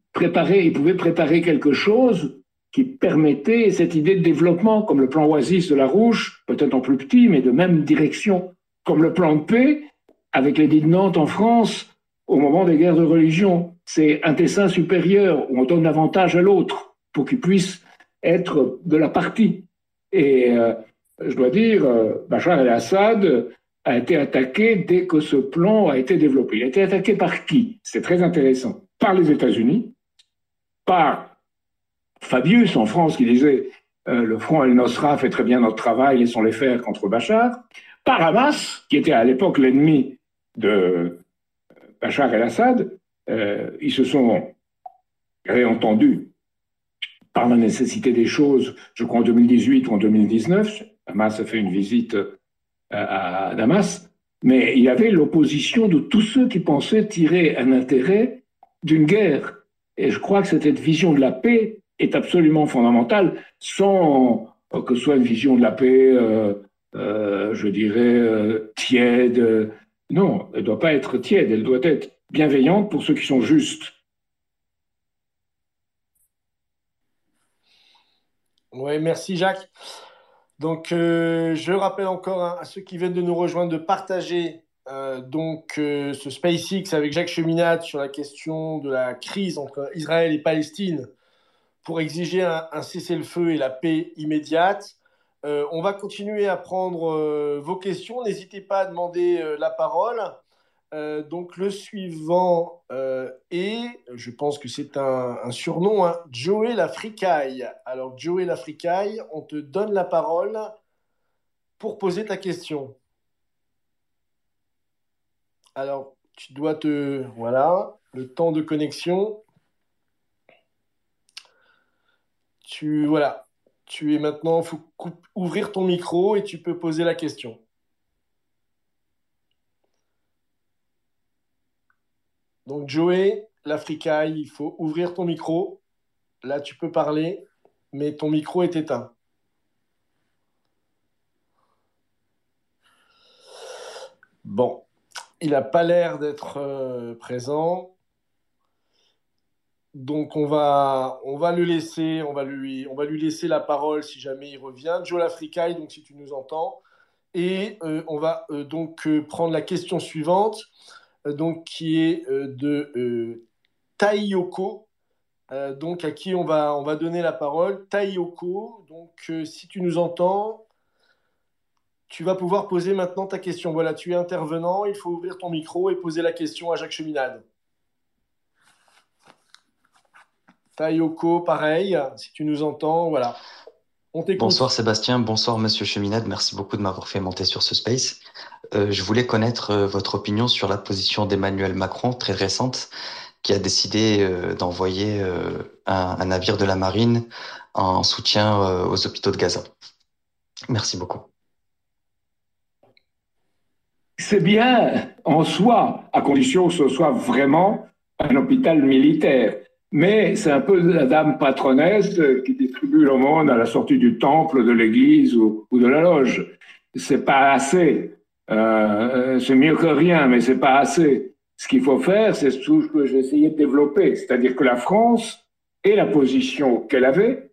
pouvait préparer quelque chose qui permettait cette idée de développement, comme le plan Oasis de la Rouge, peut-être en plus petit, mais de même direction, comme le plan de paix avec l'édit de Nantes en France au moment des guerres de religion. C'est un dessin supérieur où on donne avantage à l'autre pour qu'il puisse être de la partie. Et euh, je dois dire, euh, Bachar el-Assad a été attaqué dès que ce plan a été développé. Il a été attaqué par qui? C'est très intéressant. Par les États-Unis, par Fabius en France qui disait euh, le front El-Nosra fait très bien notre travail, laissons les faire contre Bachar, par Hamas, qui était à l'époque l'ennemi de Bachar el-Assad, euh, ils se sont réentendus par la nécessité des choses, je crois en 2018 ou en 2019. Hamas a fait une visite à Damas, mais il y avait l'opposition de tous ceux qui pensaient tirer un intérêt d'une guerre. Et je crois que cette vision de la paix est absolument fondamentale, sans que ce soit une vision de la paix, euh, euh, je dirais, euh, tiède. Non, elle doit pas être tiède, elle doit être bienveillante pour ceux qui sont justes. Oui, merci Jacques. Donc, je rappelle encore à ceux qui viennent de nous rejoindre de partager donc ce SpaceX avec Jacques Cheminade sur la question de la crise entre Israël et Palestine pour exiger un, cessez-le-feu et la paix immédiate. Euh, on va continuer à prendre euh, vos questions. N'hésitez pas à demander euh, la parole. donc le suivant est, je pense que c'est un, surnom, hein, Joey l'Africaille. Alors Joey l'Africaille, on te donne la parole pour poser ta question. Alors tu dois te... Voilà, le temps de connexion. tu voilà, tu es maintenant, faut ouvrir ton micro et tu peux poser la question. Donc Joey, l'Africaille, il faut ouvrir ton micro. Là, tu peux parler, mais ton micro est éteint. Bon, il n'a pas l'air d'être euh, présent. Donc on va, on va le laisser, on va, lui, on va lui laisser la parole si jamais il revient. Joe Lafricaille, donc si tu nous entends. Et euh, on va euh, donc euh, prendre la question suivante, donc qui est de Taiyoko, donc à qui on va, on va donner la parole. Taiyoko, donc si tu nous entends, tu vas pouvoir poser maintenant ta question. Voilà, tu es intervenant, il faut ouvrir ton micro et poser la question à Jacques Cheminade. Tayoko, pareil, si tu nous entends, voilà. On bonsoir Sébastien, bonsoir Monsieur Cheminade, merci beaucoup de m'avoir fait monter sur ce space. Euh, je voulais connaître euh, votre opinion sur la position d'Emmanuel Macron, très récente, qui a décidé euh, d'envoyer un, navire de la marine en soutien aux hôpitaux de Gaza. Merci beaucoup. C'est bien en soi, à condition que ce soit vraiment un hôpital militaire mais c'est un peu la dame patronesse qui distribue monde à la sortie du temple, de l'église ou, de la loge. C'est pas assez. Euh, c'est mieux que rien, mais c'est pas assez. Ce qu'il faut faire, c'est ce que j'ai essayé de développer, c'est-à-dire que la France ait la position qu'elle avait,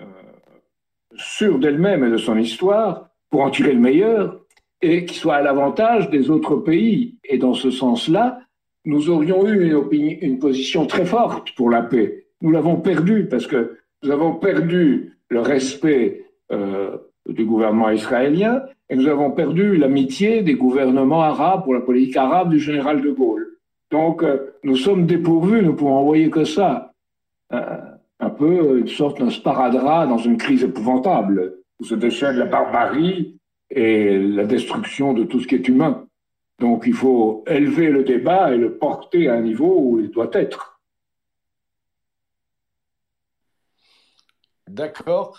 euh, sûre d'elle-même et de son histoire, pour en tirer le meilleur, et qui soit à l'avantage des autres pays. Et dans ce sens-là, nous aurions eu une, position très forte pour la paix. Nous l'avons perdue parce que nous avons perdu le respect euh, du gouvernement israélien et nous avons perdu l'amitié des gouvernements arabes pour la politique arabe du général de Gaulle. Donc euh, nous sommes dépourvus, nous pouvons envoyer que ça. Euh, un peu une sorte d'un sparadrap dans une crise épouvantable où se déchaîne la barbarie et la destruction de tout ce qui est humain. Donc il faut élever le débat et le porter à un niveau où il doit être. D'accord.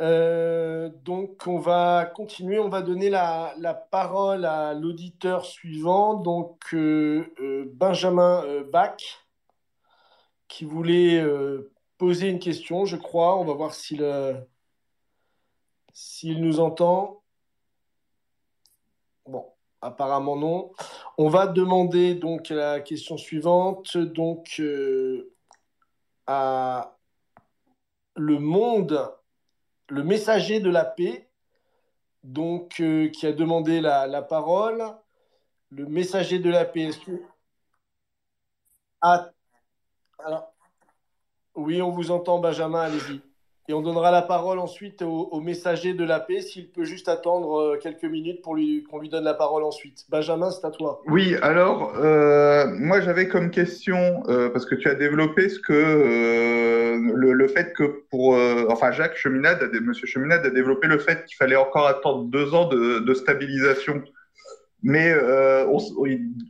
Euh, donc on va continuer, on va donner la, parole à l'auditeur suivant, donc euh, euh, Benjamin Bach, qui voulait poser une question, je crois. On va voir s'il s'il nous entend. Bon, Apparemment non. On va demander donc la question suivante donc euh, à le monde, le messager de la paix, donc euh, qui a demandé la, parole. Le messager de la paix. Ah, alors, oui, on vous entend, Benjamin, allez-y. Et on donnera la parole ensuite au, messager de la paix, s'il peut juste attendre euh, quelques minutes pour qu'on lui donne la parole ensuite. Benjamin, c'est à toi. Oui, alors, euh, moi j'avais comme question, euh, parce que tu as développé ce que le, fait que pour. enfin, Jacques Cheminade, Monsieur Cheminade a développé le fait qu'il fallait encore attendre deux ans de, stabilisation. Mais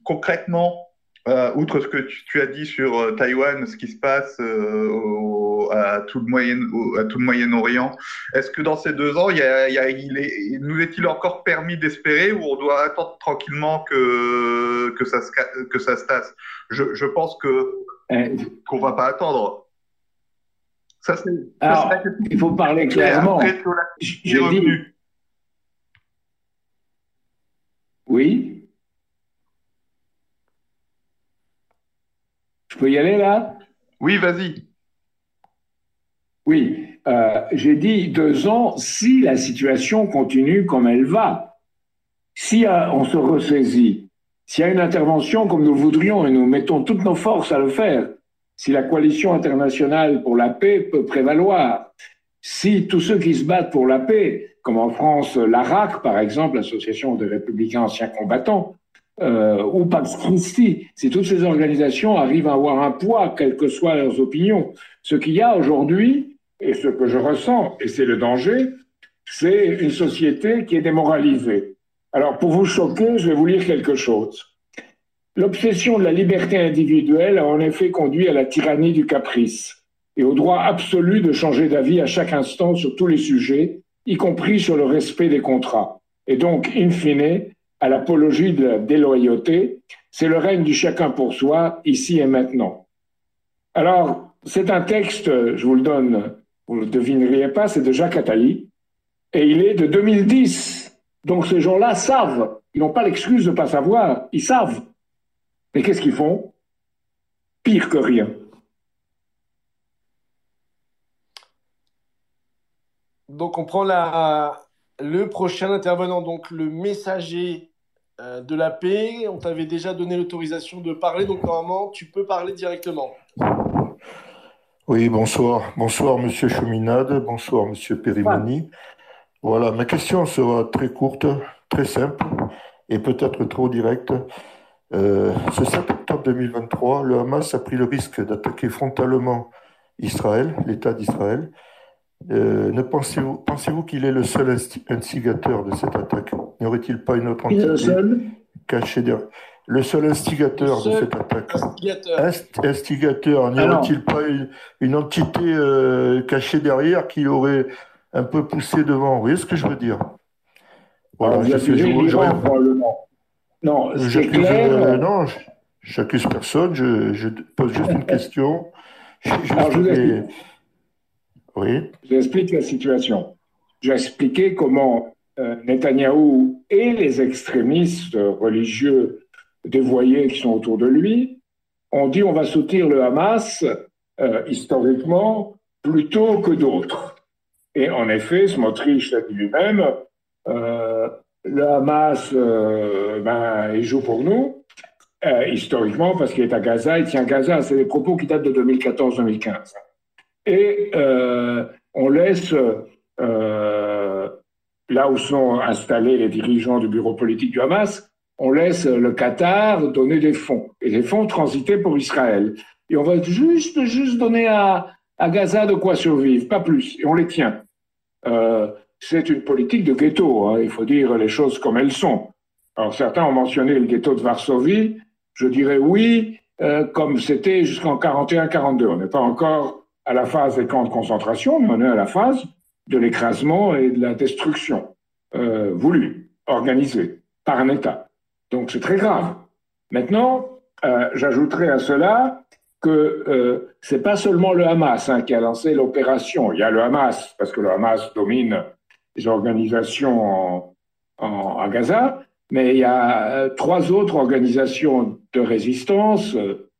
concrètement, euh, outre ce que tu, as dit sur euh, Taïwan, ce qui se passe euh, à tout le Moyen, à tout le Moyen-Orient, est-ce que dans ces deux ans, il, y a, il, est, nous est-il encore permis d'espérer ou on doit attendre tranquillement que que ça se que ça se tasse je, je pense que qu'on va pas attendre. Ça c'est. il faut parler clairement. Après, J'ai dit. Oui. Je peux y aller là? Oui, vas-y. Oui, euh, j'ai dit deux ans si la situation continue comme elle va. Si euh, on se ressaisit, s'il y a une intervention comme nous voudrions et nous mettons toutes nos forces à le faire, si la coalition internationale pour la paix peut prévaloir, si tous ceux qui se battent pour la paix, comme en France l'ARAC par exemple, l'Association des républicains anciens combattants, euh, ou Pax Christi, si toutes ces organisations arrivent à avoir un poids, quelles que soient leurs opinions. Ce qu'il y a aujourd'hui, et ce que je ressens, et c'est le danger, c'est une société qui est démoralisée. Alors, pour vous choquer, je vais vous lire quelque chose. L'obsession de la liberté individuelle a en effet conduit à la tyrannie du caprice et au droit absolu de changer d'avis à chaque instant sur tous les sujets, y compris sur le respect des contrats. Et donc, in fine, à l'apologie de la déloyauté, c'est le règne du chacun pour soi, ici et maintenant. Alors, c'est un texte, je vous le donne, vous ne le devineriez pas, c'est de Jacques Attali, et il est de 2010. Donc ces gens-là savent, ils n'ont pas l'excuse de ne pas savoir, ils savent. Mais qu'est-ce qu'ils font? Pire que rien. Donc on prend la, le prochain intervenant, donc le messager euh, de la paix. On t'avait déjà donné l'autorisation de parler, donc normalement, tu peux parler directement. Oui, bonsoir. Bonsoir, monsieur Cheminade. Bonsoir, monsieur Périmani. Voilà, ma question sera très courte, très simple et peut-être trop directe. Euh, ce 7 octobre 2023, le Hamas a pris le risque d'attaquer frontalement Israël, l'État d'Israël. Euh, ne pensez-vous pensez qu'il est le seul instigateur de cette attaque? N'y aurait-il pas une autre entité cachée derrière Le seul instigateur de cette attaque? Instigateur. instigateur. N'y aurait-il pas une, entité euh, cachée derrière qui aurait un peu poussé devant? Vous voyez ce que je veux dire? Voilà, je, je, je, probablement. Non, c'est clair. Euh, non, j'accuse personne, je, pose juste une question. Alors, je J'explique la situation. J'ai expliqué comment euh, Netanyahou et les extrémistes religieux dévoyés qui sont autour de lui ont dit on va soutenir le Hamas euh, historiquement plutôt que d'autres. Et en effet, Smotrich l'a dit lui-même, euh, le Hamas, ben, il joue pour nous, historiquement, parce qu'il est à Gaza, il tient Gaza. C'est des propos qui datent de 2014-2015 et euh, on laisse, euh, là où sont installés les dirigeants du bureau politique du Hamas, on laisse le Qatar donner des fonds, et les fonds transiter pour Israël. Et on va juste, juste donner à, à Gaza de quoi survivre, pas plus, et on les tient. Euh, c'est une politique de ghetto, hein, il faut dire les choses comme elles sont. Alors certains ont mentionné le ghetto de Varsovie, je dirais oui, comme c'était jusqu'en 41-42. On n'est pas encore à la phase des camps de concentration, on est à la phase de l'écrasement et de la destruction euh, voulue, organisée par un État. Donc c'est très grave. Maintenant, euh, j'ajouterai à cela que euh, c'est pas seulement le Hamas hein, qui a lancé l'opération. Il y a le Hamas parce que le Hamas domine les organisations en, à Gaza, Mais il y a euh, trois autres organisations de résistance,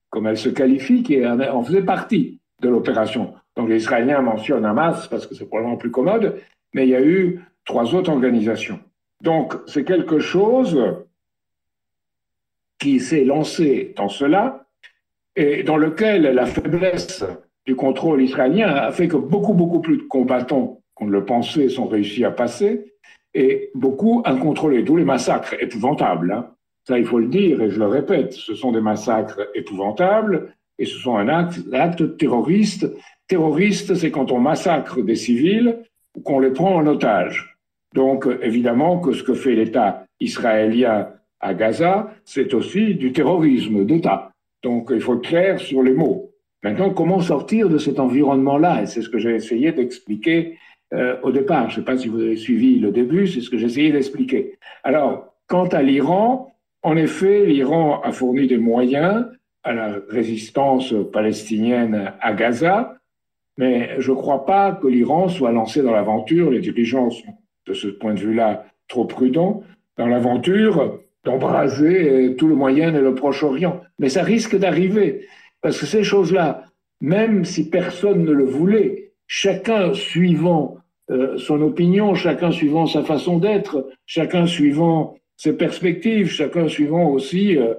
comme elles se qualifient, qui en faisaient partie de l'opération. Donc les Israéliens mentionnent Hamas parce que c'est probablement plus commode, mais il y a eu trois autres organisations. Donc c'est quelque chose qui s'est lancé dans cela et dans lequel la faiblesse du contrôle israélien a fait que beaucoup, beaucoup plus de combattants qu'on ne le pensait sont réussis à passer et beaucoup incontrôlés, d'où les massacres épouvantables. Hein. Ça, il faut le dire, et je le répète, ce sont des massacres épouvantables, et ce sont un acte, acte terroriste. Terroriste, c'est quand on massacre des civils ou qu'on les prend en otage. Donc, évidemment que ce que fait l'État israélien à Gaza, c'est aussi du terrorisme d'État. Donc, il faut être clair sur les mots. Maintenant, comment sortir de cet environnement-là? Et c'est ce que j'ai essayé d'expliquer euh, au départ. Je ne sais pas si vous avez suivi le début, c'est ce que j'ai essayé d'expliquer. Alors, quant à l'Iran, en effet, l'Iran a fourni des moyens à la résistance palestinienne à Gaza, mais je ne crois pas que l'Iran soit lancé dans l'aventure, les dirigeants sont de ce point de vue-là trop prudents, dans l'aventure d'embraser tout le Moyen et le Proche-Orient. Mais ça risque d'arriver, parce que ces choses-là, même si personne ne le voulait, chacun suivant euh, son opinion, chacun suivant sa façon d'être, chacun suivant ses perspectives, chacun suivant aussi euh,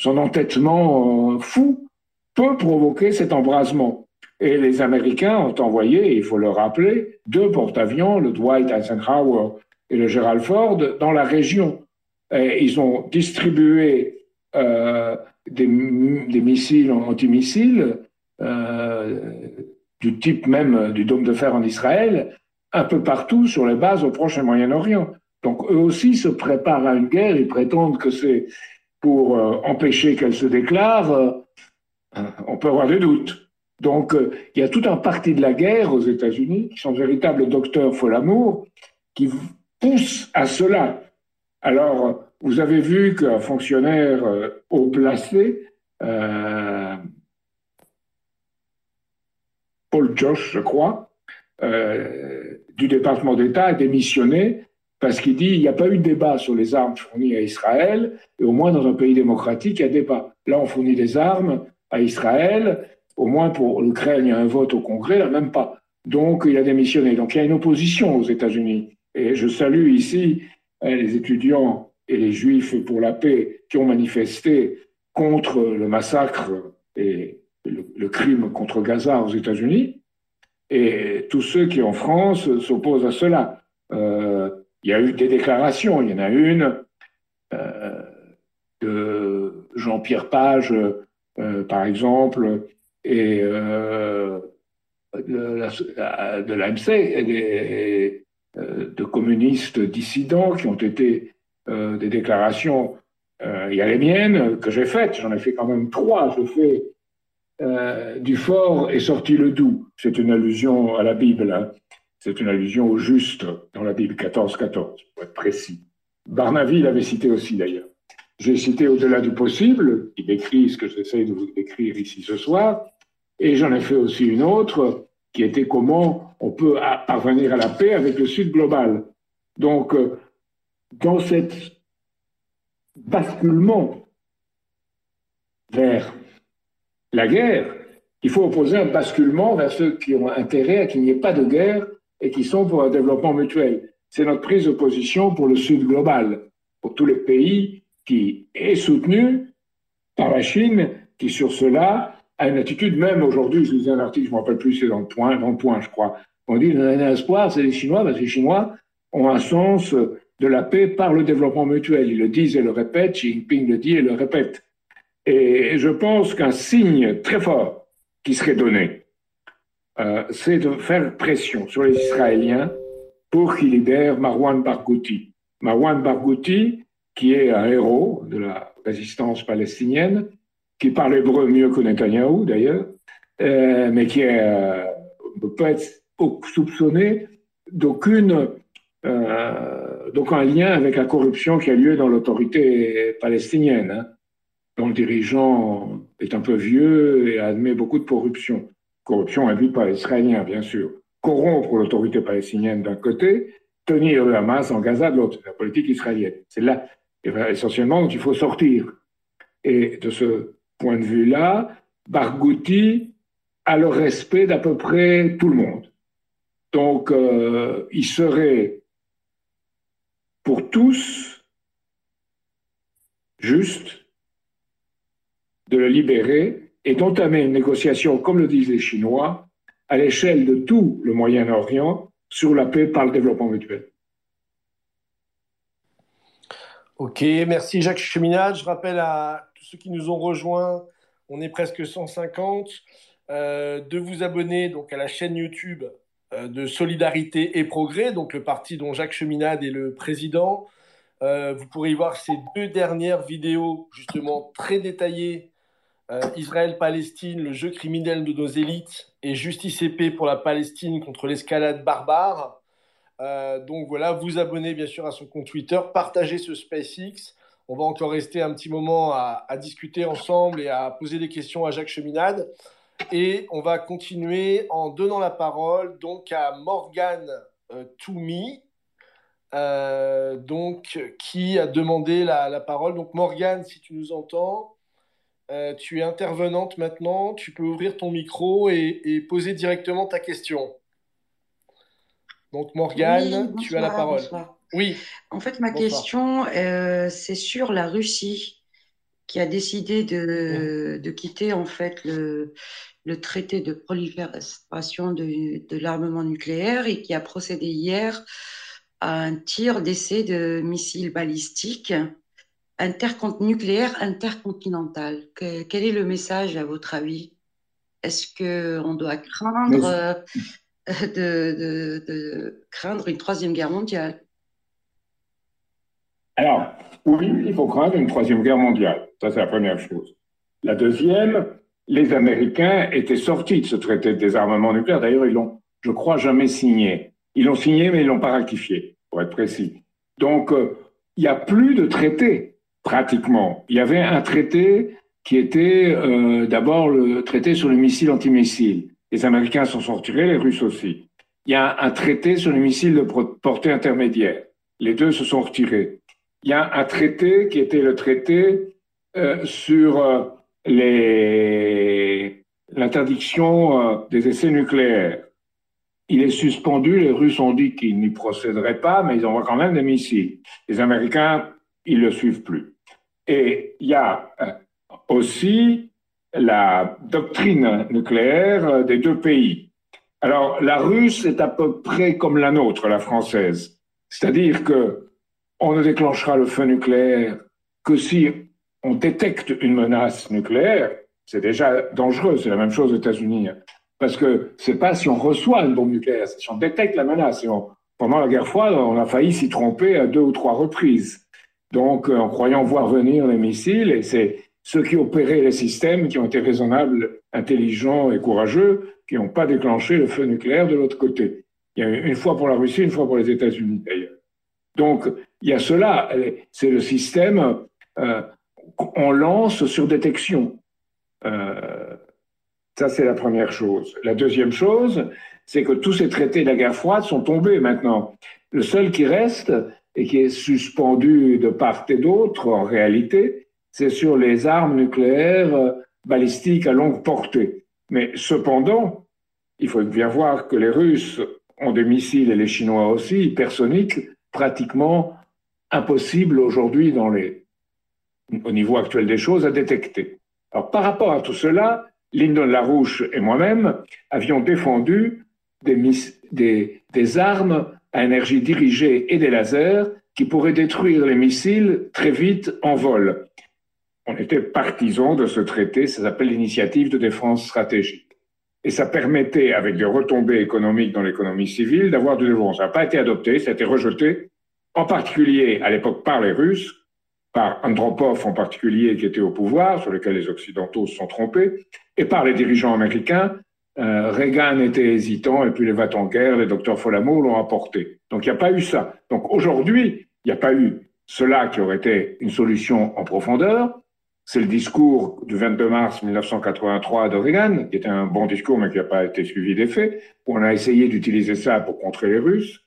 son entêtement euh, fou, peut provoquer cet embrasement. Et les Américains ont envoyé, il faut le rappeler, deux porte-avions, le Dwight Eisenhower et le Gerald Ford, dans la région. Ils ont distribué euh, des, missiles antimissiles euh, du type même du dôme de fer en Israël, un peu partout sur les bases au Proche et Moyen-Orient. Donc eux aussi se préparent à une guerre, ils prétendent que c'est pour euh, empêcher qu'elle se déclare. Euh, on peut avoir des doutes. Donc euh, il y a tout un parti de la guerre aux États-Unis qui sont véritables docteurs folamour qui poussent à cela. Alors vous avez vu qu'un fonctionnaire haut placé, Paul Josh, je crois, du département d'État a démissionné parce qu'il dit il n'y a pas eu de débat sur les armes fournies à Israël, et au moins dans un pays démocratique, il y a débat. Là, on fournit des armes à Israël, au moins pour l'Ukraine, il y a un vote au Congrès, là, même pas. Donc, il a démissionné. Donc, il y a une opposition aux États-Unis. Et je salue ici hein, les étudiants et les juifs pour la paix qui ont manifesté contre le massacre et le, crime contre Gaza aux États-Unis, et tous ceux qui en France s'opposent à cela. Euh, il y a eu des déclarations. Il y en a une euh, de Jean-Pierre Page, euh, par exemple, et euh, de l'AMC, et de communistes dissidents qui ont été des déclarations. il y a les miennes que j'ai faites, j'en ai fait quand même trois. Je fais du fort et sorti le doux. C'est une allusion à la Bible. Hein. C'est une allusion au juste dans la Bible 14-14, pour être précis. Barnaville l'avait cité aussi d'ailleurs. J'ai cité Au-delà du possible, qui décrit ce que j'essaie de vous décrire ici ce soir, et j'en ai fait aussi une autre qui était comment on peut parvenir à la paix avec le Sud global. Donc, euh, dans cet basculement vers la guerre, il faut opposer un basculement vers ceux qui ont intérêt à qu'il n'y ait pas de guerre et qui sont pour un développement mutuel. C'est notre prise de position pour le Sud global, pour tous les pays qui est soutenu par la Chine, qui sur cela a une attitude, même aujourd'hui, je lisais un article, je ne me rappelle plus, c'est dans le point, dans le point, je crois. On dit, a un espoir, c'est les Chinois, parce que les Chinois ont un sens de la paix par le développement mutuel. Ils le disent et le répètent, Xi Jinping le dit et le répète. Et je pense qu'un signe très fort qui serait donné, euh, c'est de faire pression sur les Israéliens pour qu'ils libèrent Marwan Barghouti. Marwan Barghouti, qui est un héros de la résistance palestinienne, qui parle hébreu mieux que Netanyahou d'ailleurs, euh, mais qui est, euh, peut être soupçonné d'aucune d'aucun lien avec la corruption qui a lieu dans l'autorité palestinienne, hein, dont le dirigeant est un peu vieux et admet beaucoup de corruption corruption induite par les Israéliens, bien sûr, corrompre l'autorité palestinienne d'un côté, tenir le Hamas en Gaza de l'autre, la politique israélienne. C'est là, et bien, essentiellement dont il faut sortir. Et de ce point de vue-là, Barghouti a le respect d'à peu près tout le monde. Donc, euh, il serait pour tous juste de le libérer et d'entamer une négociation, comme le disent les Chinois, à l'échelle de tout le Moyen-Orient sur la paix par le développement mutuel. Ok, merci Jacques Cheminade. Je rappelle à tous ceux qui nous ont rejoints, on est presque 150, euh, de vous abonner donc à la chaîne YouTube euh, de Solidarité et Progrès, donc le parti dont Jacques Cheminade est le président. Euh, vous pourrez y voir ces deux dernières vidéos, justement très détaillées. Israël-Palestine, le jeu criminel de nos élites et Justice et paix pour la Palestine contre l'escalade barbare. Euh, donc voilà, vous abonnez bien sûr à son compte Twitter, partagez ce SpaceX. On va encore rester un petit moment à, discuter ensemble et à poser des questions à Jacques Cheminade. Et on va continuer en donnant la parole donc à Morgane euh, euh, donc qui a demandé la, parole. Donc Morgane, si tu nous entends, tu es intervenante maintenant. Tu peux ouvrir ton micro et poser directement ta question. Donc Morgane, tu as la parole. Oui. En fait, ma question, euh, c'est sur la Russie qui a décidé de, de quitter en fait le, le, traité de prolifération de, de l'armement nucléaire et qui a procédé hier à un tir d'essai de missiles balistiques nucléaires intercontinental. quel est le message à votre avis? Est-ce qu'on doit craindre de, de, craindre une troisième guerre mondiale? Alors, oui, il faut craindre une troisième guerre mondiale. Ça, c'est la première chose. La deuxième, les Américains étaient sortis de ce traité de désarmement nucléaire. D'ailleurs, ils l'ont, je crois, jamais signé. Ils l'ont signé, mais ils l'ont pas ratifié, pour être précis. Donc, euh, il n'y a plus de traité, pratiquement. Il y avait un traité qui était euh, d'abord le traité sur les missiles antimissiles. Les Américains s'en sont retirés, les Russes aussi. Il y a un traité sur les missiles de portée intermédiaire. Les deux se sont retirés. Il y a un traité qui était le traité euh, sur euh, l'interdiction des essais nucléaires. Il est suspendu. Les Russes ont dit qu'ils n'y procéderaient pas, mais ils envoient quand même des missiles. Les Américains, ils le suivent plus. Et il y a aussi la doctrine nucléaire des deux pays. Alors, la russe est à peu près comme la nôtre, la française. C'est-à-dire que on ne déclenchera le feu nucléaire que si on détecte une menace nucléaire. C'est déjà dangereux, c'est la même chose aux États-Unis. Hein. Parce que c'est pas si on reçoit une bombe nucléaire, c'est si on détecte la menace. Pendant la guerre froide, on a failli s'y tromper à deux ou trois reprises. Donc, en croyant voir venir les missiles, et c'est ceux qui opéraient les systèmes, qui ont été raisonnables, intelligents et courageux, qui n'ont pas déclenché le feu nucléaire de l'autre côté. Il y a une fois pour la Russie, une fois pour les États-Unis d'ailleurs. Donc, il y a cela, c'est le système, euh, on lance sur détection. Euh, ça, c'est la première chose. La deuxième chose, c'est que tous ces traités de la guerre froide sont tombés maintenant. Le seul qui reste et qui est suspendu de part et d'autre, en réalité, c'est sur les armes nucléaires euh, balistiques à longue portée. Mais cependant, il faut bien voir que les Russes ont des missiles et les Chinois aussi, hypersoniques, pratiquement impossibles aujourd'hui au niveau actuel des choses à détecter. Alors par rapport à tout cela, Lyndon Larouche et moi-même avions défendu des armes à énergie dirigée et des lasers qui pourraient détruire les missiles très vite en vol on était partisans de ce traité, ça s'appelle l'initiative de défense stratégique. Et ça permettait, avec des retombées économiques dans l'économie civile, d'avoir du développement. Ça n'a pas été adopté, ça a été rejeté, en particulier à l'époque par les Russes, par Andropov en particulier qui était au pouvoir, sur lequel les Occidentaux se sont trompés, et par les dirigeants américains. Euh, Reagan était hésitant, et puis les guerre, les docteurs Folamo l'ont apporté. Donc il n'y a pas eu ça. Donc aujourd'hui, il n'y a pas eu cela qui aurait été une solution en profondeur. C'est le discours du 22 mars 1983 de Reagan, qui était un bon discours, mais qui n'a pas été suivi d'effet, on a essayé d'utiliser ça pour contrer les Russes.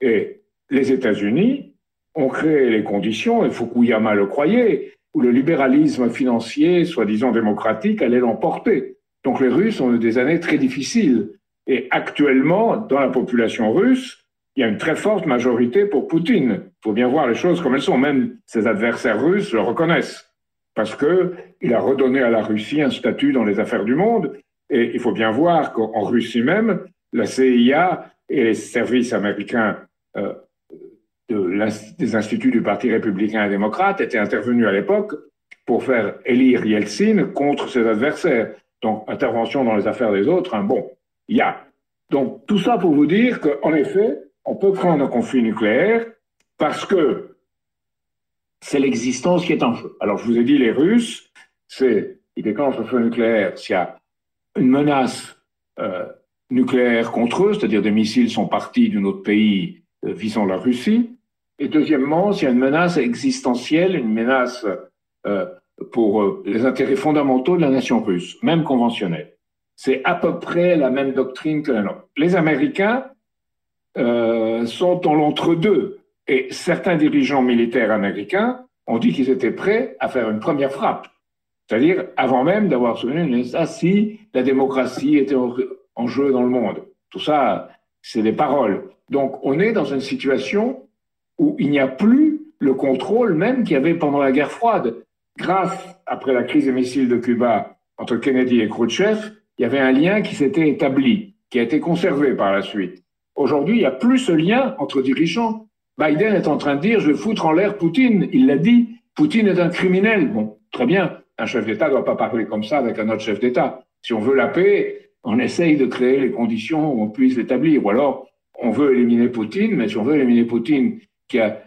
Et les États-Unis on crée les conditions, et Fukuyama le croyait, où le libéralisme financier, soi-disant démocratique, allait l'emporter. Donc les Russes ont eu des années très difficiles. Et actuellement, dans la population russe, il y a une très forte majorité pour Poutine. Il faut bien voir les choses comme elles sont. Même ses adversaires russes le reconnaissent. Parce qu'il a redonné à la Russie un statut dans les affaires du monde. Et il faut bien voir qu'en Russie même, la CIA et les services américains euh, des instituts du Parti républicain et démocrate étaient intervenus à l'époque pour faire élire Yeltsin contre ses adversaires. Donc, intervention dans les affaires des autres, un bon, il y a. Donc, tout ça pour vous dire qu'en effet, on peut prendre un conflit nucléaire parce que c'est l'existence qui est en jeu. Alors, je vous ai dit, les Russes, c'est, ils déclenchent le feu nucléaire s'il y a une menace euh, nucléaire contre eux, c'est-à-dire des missiles sont partis d'un autre pays euh, visant la Russie, et deuxièmement, s'il y a une menace existentielle, une menace euh, pour euh, les intérêts fondamentaux de la nation russe, même conventionnelle. C'est à peu près la même doctrine que la nôtre. Les Américains euh, sont dans l'entre-deux. Et certains dirigeants militaires américains ont dit qu'ils étaient prêts à faire une première frappe. C'est-à-dire avant même d'avoir souvenu ça si la démocratie était en jeu dans le monde. Tout ça, c'est des paroles. Donc on est dans une situation où il n'y a plus le contrôle même qu'il y avait pendant la guerre froide. Grâce, après la crise des missiles de Cuba entre Kennedy et Khrouchtchev, il y avait un lien qui s'était établi, qui a été conservé par la suite. Aujourd'hui, il n'y a plus ce lien entre dirigeants. Biden est en train de dire, je vais foutre en l'air Poutine. Il l'a dit, Poutine est un criminel. Bon, très bien, un chef d'État ne doit pas parler comme ça avec un autre chef d'État. Si on veut la paix, on essaye de créer les conditions où on puisse l'établir. Ou alors, on veut éliminer Poutine, mais si on veut éliminer Poutine qui a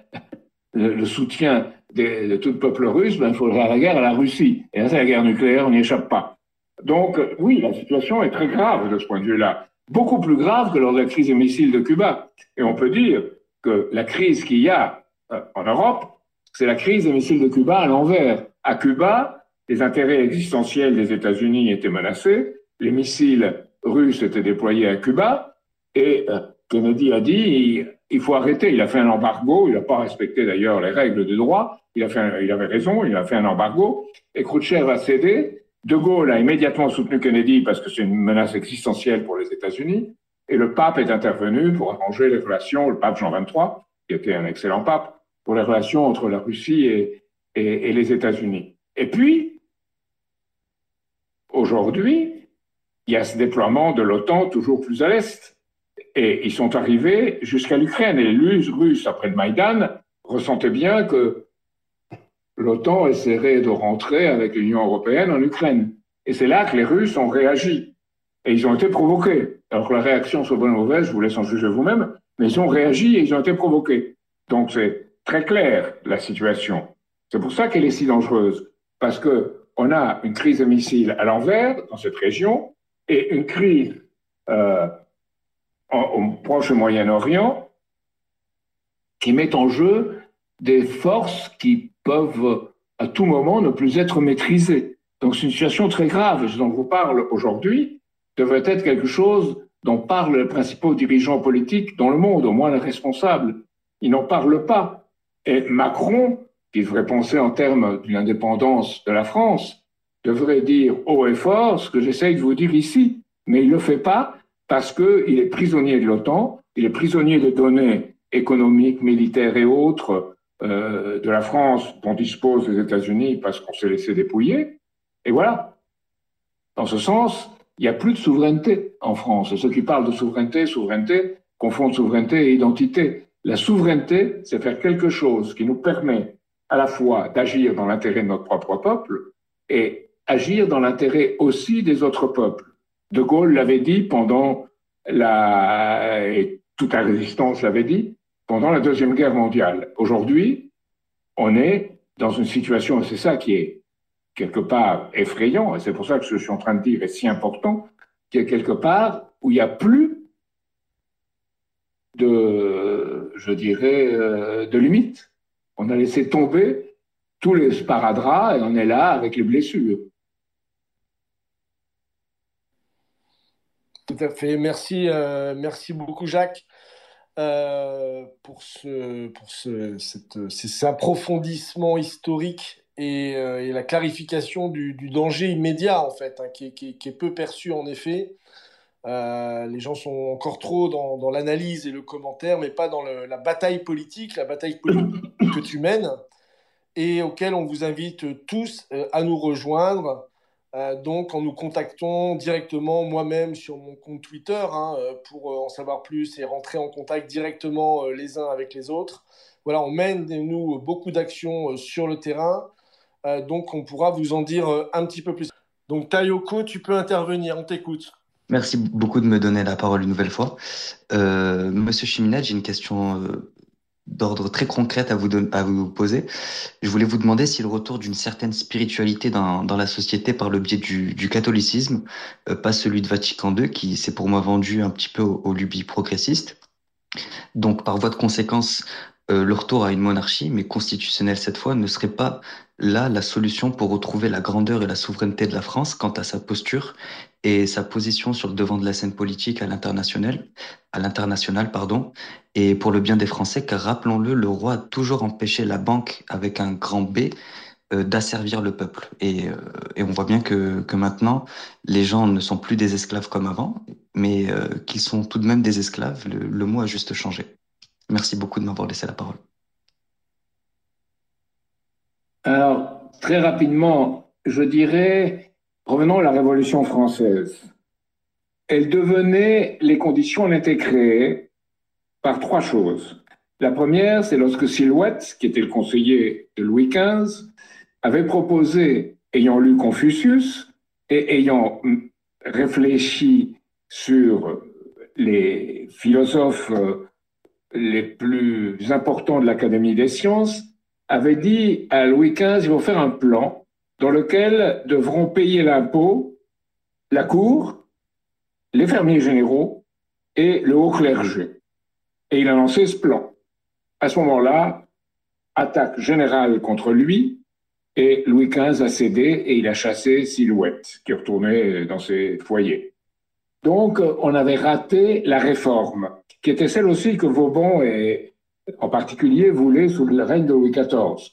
le, soutien de, tout le peuple russe, ben, il faudra la guerre à la Russie. Et là, c'est la guerre nucléaire, on n'y échappe pas. Donc, oui, la situation est très grave de ce point de vue-là. Beaucoup plus grave que lors de la crise des missiles de Cuba. Et on peut dire que la crise qu'il y a euh, en Europe, c'est la crise des missiles de Cuba à l'envers. À Cuba, les intérêts existentiels des États-Unis étaient menacés, les missiles russes étaient déployés à Cuba, et euh, Kennedy a dit il faut arrêter. Il a fait un embargo, il n'a pas respecté d'ailleurs les règles de droit. Il, avait raison, il a fait un embargo. Et Khrouchtchev a cédé. De Gaulle a immédiatement soutenu Kennedy parce que c'est une menace existentielle pour les États-Unis. Et le pape est intervenu pour arranger les relations, le pape Jean XXIII, qui était un excellent pape, pour les relations entre la Russie et les États-Unis. Et puis, aujourd'hui, il y a ce déploiement de l'OTAN toujours plus à l'Est. Et ils sont arrivés jusqu'à l'Ukraine. Et les Russes, après le Maïdan, ressentaient bien que l'OTAN essaierait de rentrer avec l'Union européenne en Ukraine. Et c'est là que les Russes ont réagi. Et ils ont été provoqués. Alors que la réaction soit bonne ou mauvaise, je vous laisse en juger vous-même, mais ils ont réagi et ils ont été provoqués. Donc c'est très clair la situation. C'est pour ça qu'elle est si dangereuse. Parce que on a une crise de missiles à l'envers dans cette région et une crise euh, au Proche Moyen-Orient qui met en jeu des forces qui peuvent à tout moment ne plus être maîtrisées. Donc c'est une situation très grave. Ce dont je vous parle aujourd'hui devrait être quelque chose dont parlent les principaux dirigeants politiques dans le monde, au moins les responsables. Ils n'en parlent pas. Et Macron, qui devrait penser en termes d'une indépendance de la France, devrait dire haut et fort ce que j'essaye de vous dire ici. Mais il ne le fait pas parce qu'il est prisonnier de l'OTAN, il est prisonnier de données économiques, militaires et autres euh, de la France dont disposent les États-Unis parce qu'on s'est laissé dépouiller. Et voilà. Dans ce sens, il n'y a plus de souveraineté en France. ceux qui parlent de souveraineté, souveraineté, confondent souveraineté et identité. La souveraineté, c'est faire quelque chose qui nous permet à la fois d'agir dans l'intérêt de notre propre peuple et agir dans l'intérêt aussi des autres peuples. De Gaulle l'avait dit pendant la, toute la résistance l'avait dit, pendant la Deuxième Guerre mondiale. Aujourd'hui, on est dans une situation, et c'est ça qui est quelque part effrayant, et c'est pour ça que ce que je suis en train de dire est si important, qui est quelque part où il n'y a plus de, je dirais, euh, de limites. On a laissé tomber tous les sparadraps et on est là avec les blessures. Tout à fait. Merci, euh, merci beaucoup, Jacques. pour, ce, pour ce, cette, ces approfondissements historiques et, la clarification du, danger immédiat, en fait, hein, qui, est peu perçu en effet. Euh, les gens sont encore trop dans, l'analyse et le commentaire, mais pas dans la bataille politique, la bataille politique que tu mènes et auquel on vous invite tous à nous rejoindre. Euh, donc en nous contactant directement moi-même sur mon compte Twitter hein, pour en savoir plus et rentrer en contact directement les uns avec les autres. Voilà, on mène nous beaucoup d'actions sur le terrain, donc on pourra vous en dire un petit peu plus. Donc Tayoko, tu peux intervenir, on t'écoute. Merci beaucoup de me donner la parole une nouvelle fois. Euh, Monsieur Chiminade, j'ai une question euh, d'ordre très concrète à vous, à vous poser. Je voulais vous demander si le retour d'une certaine spiritualité dans, dans, la société par le biais du, du catholicisme, euh, pas celui de Vatican II, qui s'est pour moi vendu un petit peu aux au lubies progressistes. Donc, par voie de conséquence, euh, le retour à une monarchie, mais constitutionnelle cette fois, ne serait pas là la solution pour retrouver la grandeur et la souveraineté de la France quant à sa posture et sa position sur le devant de la scène politique à l'international, à l'international, pardon, et pour le bien des Français, car rappelons-le, le roi a toujours empêché la banque avec un grand B euh, d'asservir le peuple. Et, euh, on voit bien que, maintenant, les gens ne sont plus des esclaves comme avant, mais euh, qu'ils sont tout de même des esclaves. Le mot a juste changé. Merci beaucoup de m'avoir laissé la parole. Alors, très rapidement, je dirais, revenons à la Révolution française. Elle devenait, les conditions en étaient créées par trois choses. La première, c'est lorsque Silhouette, qui était le conseiller de Louis XV, avait proposé, ayant lu Confucius et ayant réfléchi sur les philosophes les plus importants de l'Académie des sciences, avait dit à Louis XV, il faut faire un plan dans lequel devront payer l'impôt la cour, les fermiers généraux et le haut clergé. Et il a lancé ce plan. À ce moment-là, attaque générale contre lui, et Louis XV a cédé et il a chassé Silhouette, qui retournait dans ses foyers. Donc, on avait raté la réforme, qui était celle aussi que Vauban et en particulier voulait sous le règne de Louis XIV.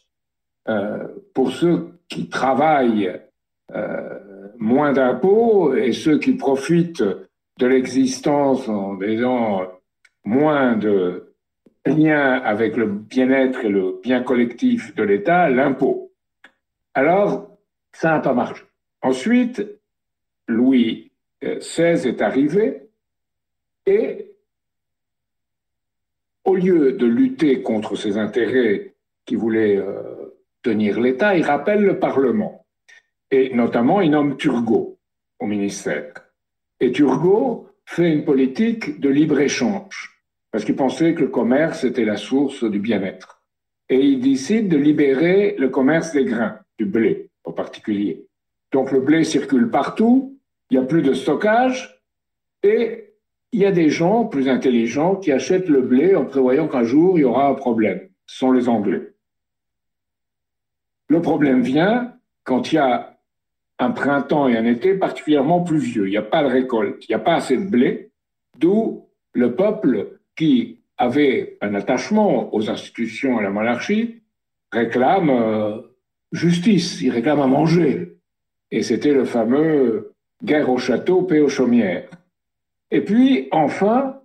Euh, pour ceux qui travaillent euh, moins d'impôts et ceux qui profitent de l'existence en ayant moins de lien avec le bien-être et le bien collectif de l'État, l'impôt. Alors, ça n'a pas marché. Ensuite, Louis XVI est arrivé et au lieu de lutter contre ses intérêts qui voulaient euh, tenir l'État, il rappelle le Parlement. Et notamment, il nomme Turgot au ministère. Et Turgot fait une politique de libre-échange, parce qu'il pensait que le commerce était la source du bien-être. Et il décide de libérer le commerce des grains, du blé en particulier. Donc le blé circule partout, il n'y a plus de stockage, et il y a des gens plus intelligents qui achètent le blé en prévoyant qu'un jour il y aura un problème. Ce sont les Anglais. Le problème vient quand il y a un printemps et un été particulièrement pluvieux. Il n'y a pas de récolte, il n'y a pas assez de blé, d'où le peuple qui avait un attachement aux institutions et à la monarchie réclame euh, justice, il réclame à manger. Et c'était le fameux guerre au château, paix aux chaumières. Et puis, enfin,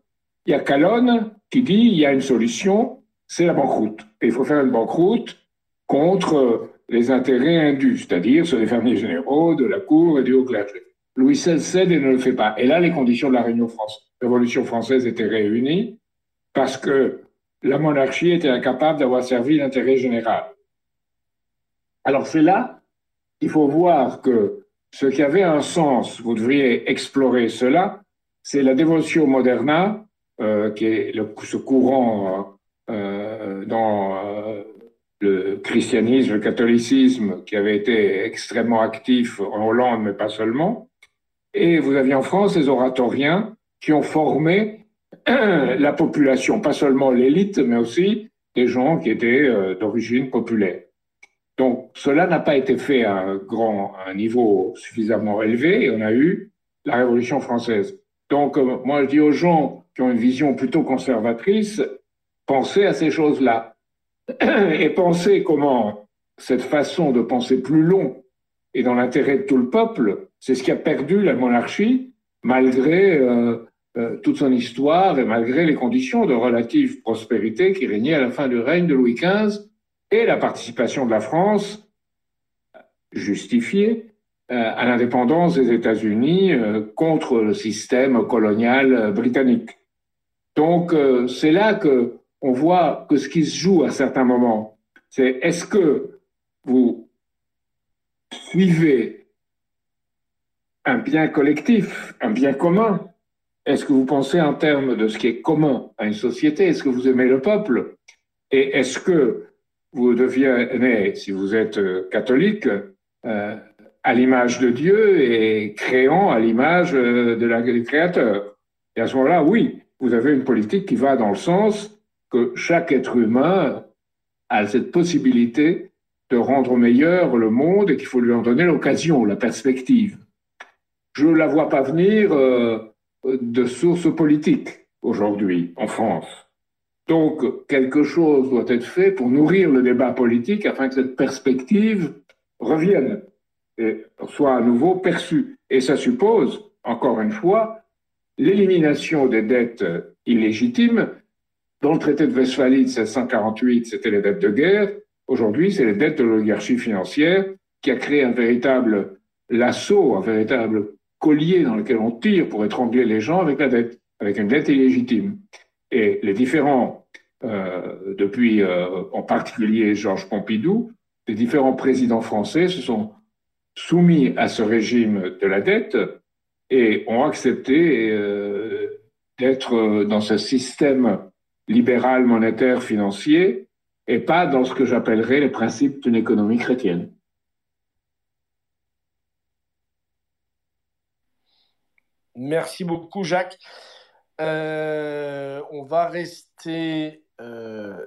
il y a Calonne qui dit il y a une solution, c'est la banqueroute. Et il faut faire une banqueroute contre les intérêts indus, c'est-à-dire ceux des fermiers généraux, de la cour et du haut clergé. Louis XVI cède et ne le fait pas. Et là, les conditions de la Révolution française étaient réunies parce que la monarchie était incapable d'avoir servi l'intérêt général. Alors c'est là qu'il faut voir que ce qui avait un sens, vous devriez explorer cela, c'est la dévotion moderna, euh, qui est le, ce courant euh, dans euh, le christianisme, le catholicisme, qui avait été extrêmement actif en Hollande, mais pas seulement. Et vous aviez en France les oratoriens qui ont formé la population, pas seulement l'élite, mais aussi des gens qui étaient d'origine populaire. Donc cela n'a pas été fait à un grand un niveau suffisamment élevé et on a eu la Révolution française. Donc, euh, moi, je dis aux gens, qui ont une vision plutôt conservatrice, penser à ces choses-là. Et penser comment cette façon de penser plus long et dans l'intérêt de tout le peuple, c'est ce qui a perdu la monarchie malgré euh, euh, toute son histoire et malgré les conditions de relative prospérité qui régnaient à la fin du règne de Louis XV et la participation de la France justifiée à l'indépendance des États-Unis euh, contre le système colonial euh, britannique. Donc c'est là que on voit que ce qui se joue à certains moments, c'est est-ce que vous suivez un bien collectif, un bien commun? Est-ce que vous pensez en termes de ce qui est commun à une société? Est-ce que vous aimez le peuple? Et est-ce que vous devenez, si vous êtes catholique, euh, à l'image de Dieu et créant à l'image euh, du Créateur. Et à ce moment-là, oui, vous avez une politique qui va dans le sens que chaque être humain a cette possibilité de rendre meilleur le monde et qu'il faut lui en donner l'occasion, la perspective. Je ne la vois pas venir euh, de sources politiques aujourd'hui en France. Donc, quelque chose doit être fait pour nourrir le débat politique afin que cette perspective revienne soit à nouveau perçu. Et ça suppose, encore une fois, l'élimination des dettes illégitimes. Dans le traité de Westphalie de 1748, c'était les dettes de guerre. Aujourd'hui, c'est les dettes de l'oligarchie financière qui a créé un véritable lasso, un véritable collier dans lequel on tire pour étrangler les gens avec la dette, avec une dette illégitime. Et les différents, euh, depuis euh, en particulier Georges Pompidou, les différents présidents français se sont soumis à ce régime de la dette et ont accepté euh, d'être dans ce système libéral monétaire financier et pas dans ce que j'appellerais les principes d'une économie chrétienne. Merci beaucoup, Jacques. Euh, on va rester euh,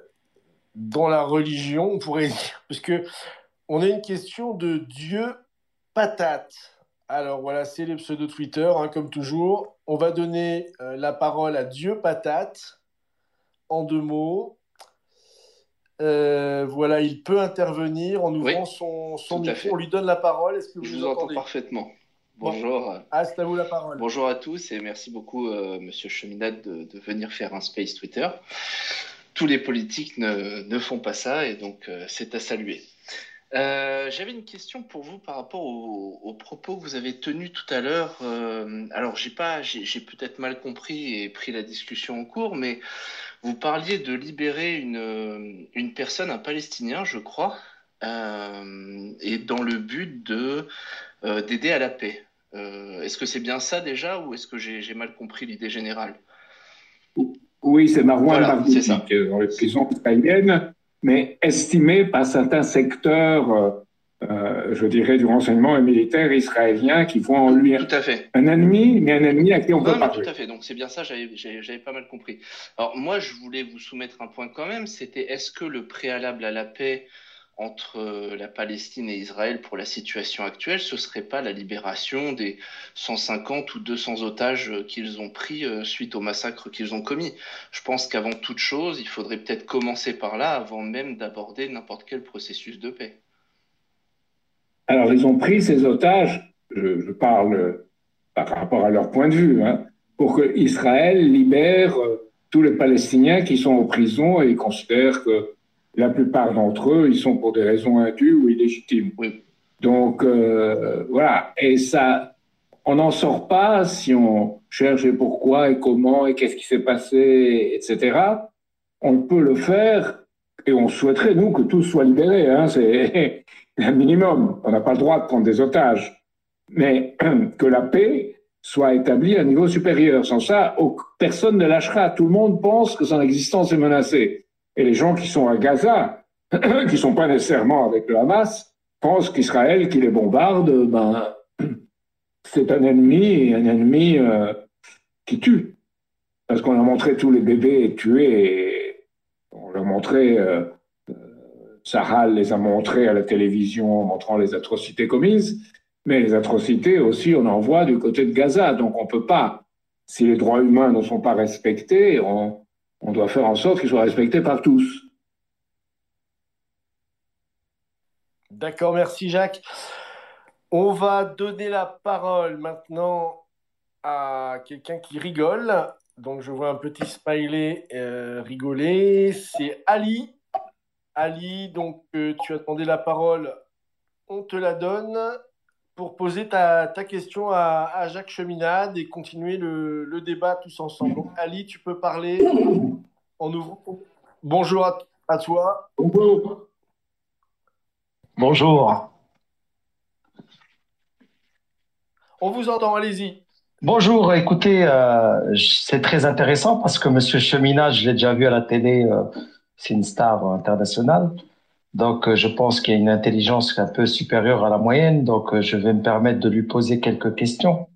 dans la religion, on pourrait dire, puisque on a une question de Dieu patate. Alors voilà, c'est les pseudo Twitter, hein, comme toujours. On va donner euh, la parole à Dieu patate en deux mots. Euh, voilà, il peut intervenir en ouvrant son, son micro. On lui donne la parole. Est-ce que vous Je vous entends entendez? parfaitement. Bonjour. Ah, c'est à vous la parole. Bonjour à tous et merci beaucoup, euh, Monsieur Cheminade, de, de venir faire un space Twitter. Tous les politiques ne, ne font pas ça et donc euh, c'est à saluer. Euh, J'avais une question pour vous par rapport aux, aux propos que vous avez tenus tout à l'heure. Euh, alors, j'ai pas, j'ai j'ai peut-être mal compris et pris la discussion en cours, mais vous parliez de libérer une, une personne, un Palestinien, je crois, euh, et dans le but de d'aider à la paix. Est-ce que c'est bien ça déjà, ou est-ce que j'ai mal compris l'idée générale? Oui, c'est Marwan Voilà, ça. dans les prisons israéliennes, mais estimé par certains secteurs, euh, euh, je dirais, du renseignement et militaire israélien qui voient en lui un, Tout à fait. un ennemi, mais un ennemi à qui on peut Non, mais parler. tout à fait. Donc c'est bien ça, j'avais pas mal compris. Alors moi, je voulais vous soumettre un point quand même, c'était est-ce que le préalable à la paix entre euh, la Palestine et Israël pour la situation actuelle, ce serait pas la libération des 150 ou 200 otages euh, qu'ils ont pris euh, suite au massacre qu'ils ont commis? Je pense qu'avant toute chose, il faudrait peut-être commencer par là avant même d'aborder n'importe quel processus de paix. Alors, ils ont pris ces otages, je, parle par rapport à leur point de vue, hein, pour que Israël libère tous les Palestiniens qui sont en prison et considèrent que la plupart d'entre eux, ils sont pour des raisons indues ou illégitimes. Oui. Donc, euh, voilà. Et ça, on n'en sort pas si on cherche et pourquoi et comment et qu'est-ce qui s'est passé, etc. On peut le faire et on souhaiterait, nous, que tous soient libérés. Hein, c'est un minimum. On n'a pas le droit de prendre des otages. Mais que la paix soit établie à un niveau supérieur. Sans ça, personne ne lâchera. Tout le monde pense que son existence est menacée. Et les gens qui sont à Gaza, qui sont pas nécessairement avec le Hamas, pensent qu'Israël, qui les bombarde, ben, c'est un ennemi, un ennemi euh, qui tue. Parce qu'on a montré tous les bébés tués, on leur montrait, euh, euh, Sahal les a montrés à la télévision en montrant les atrocités commises, mais les atrocités aussi, on en voit du côté de Gaza. Donc on ne peut pas si les droits humains ne sont pas respectés, on, on doit faire en sorte qu'ils soient respectés par tous. D'accord, merci Jacques. On va donner la parole maintenant à quelqu'un qui rigole. Donc je vois un petit smiley euh, rigoler. C'est Ali. Ali, donc euh, tu as demandé la parole. On te la donne pour poser ta, question à, Jacques Cheminade et continuer le, débat tous ensemble. Donc Ali, tu peux parler en ouvrant. Bonjour à, à toi. Bonjour. Bonjour. On vous entend, allez-y. Bonjour, écoutez, euh, c'est très intéressant parce que Monsieur Cheminat, je l'ai déjà vu à la télé, euh, c'est une star internationale. Donc, euh, je pense qu'il y a une intelligence un peu supérieure à la moyenne. Donc, je vais me permettre de lui poser quelques questions.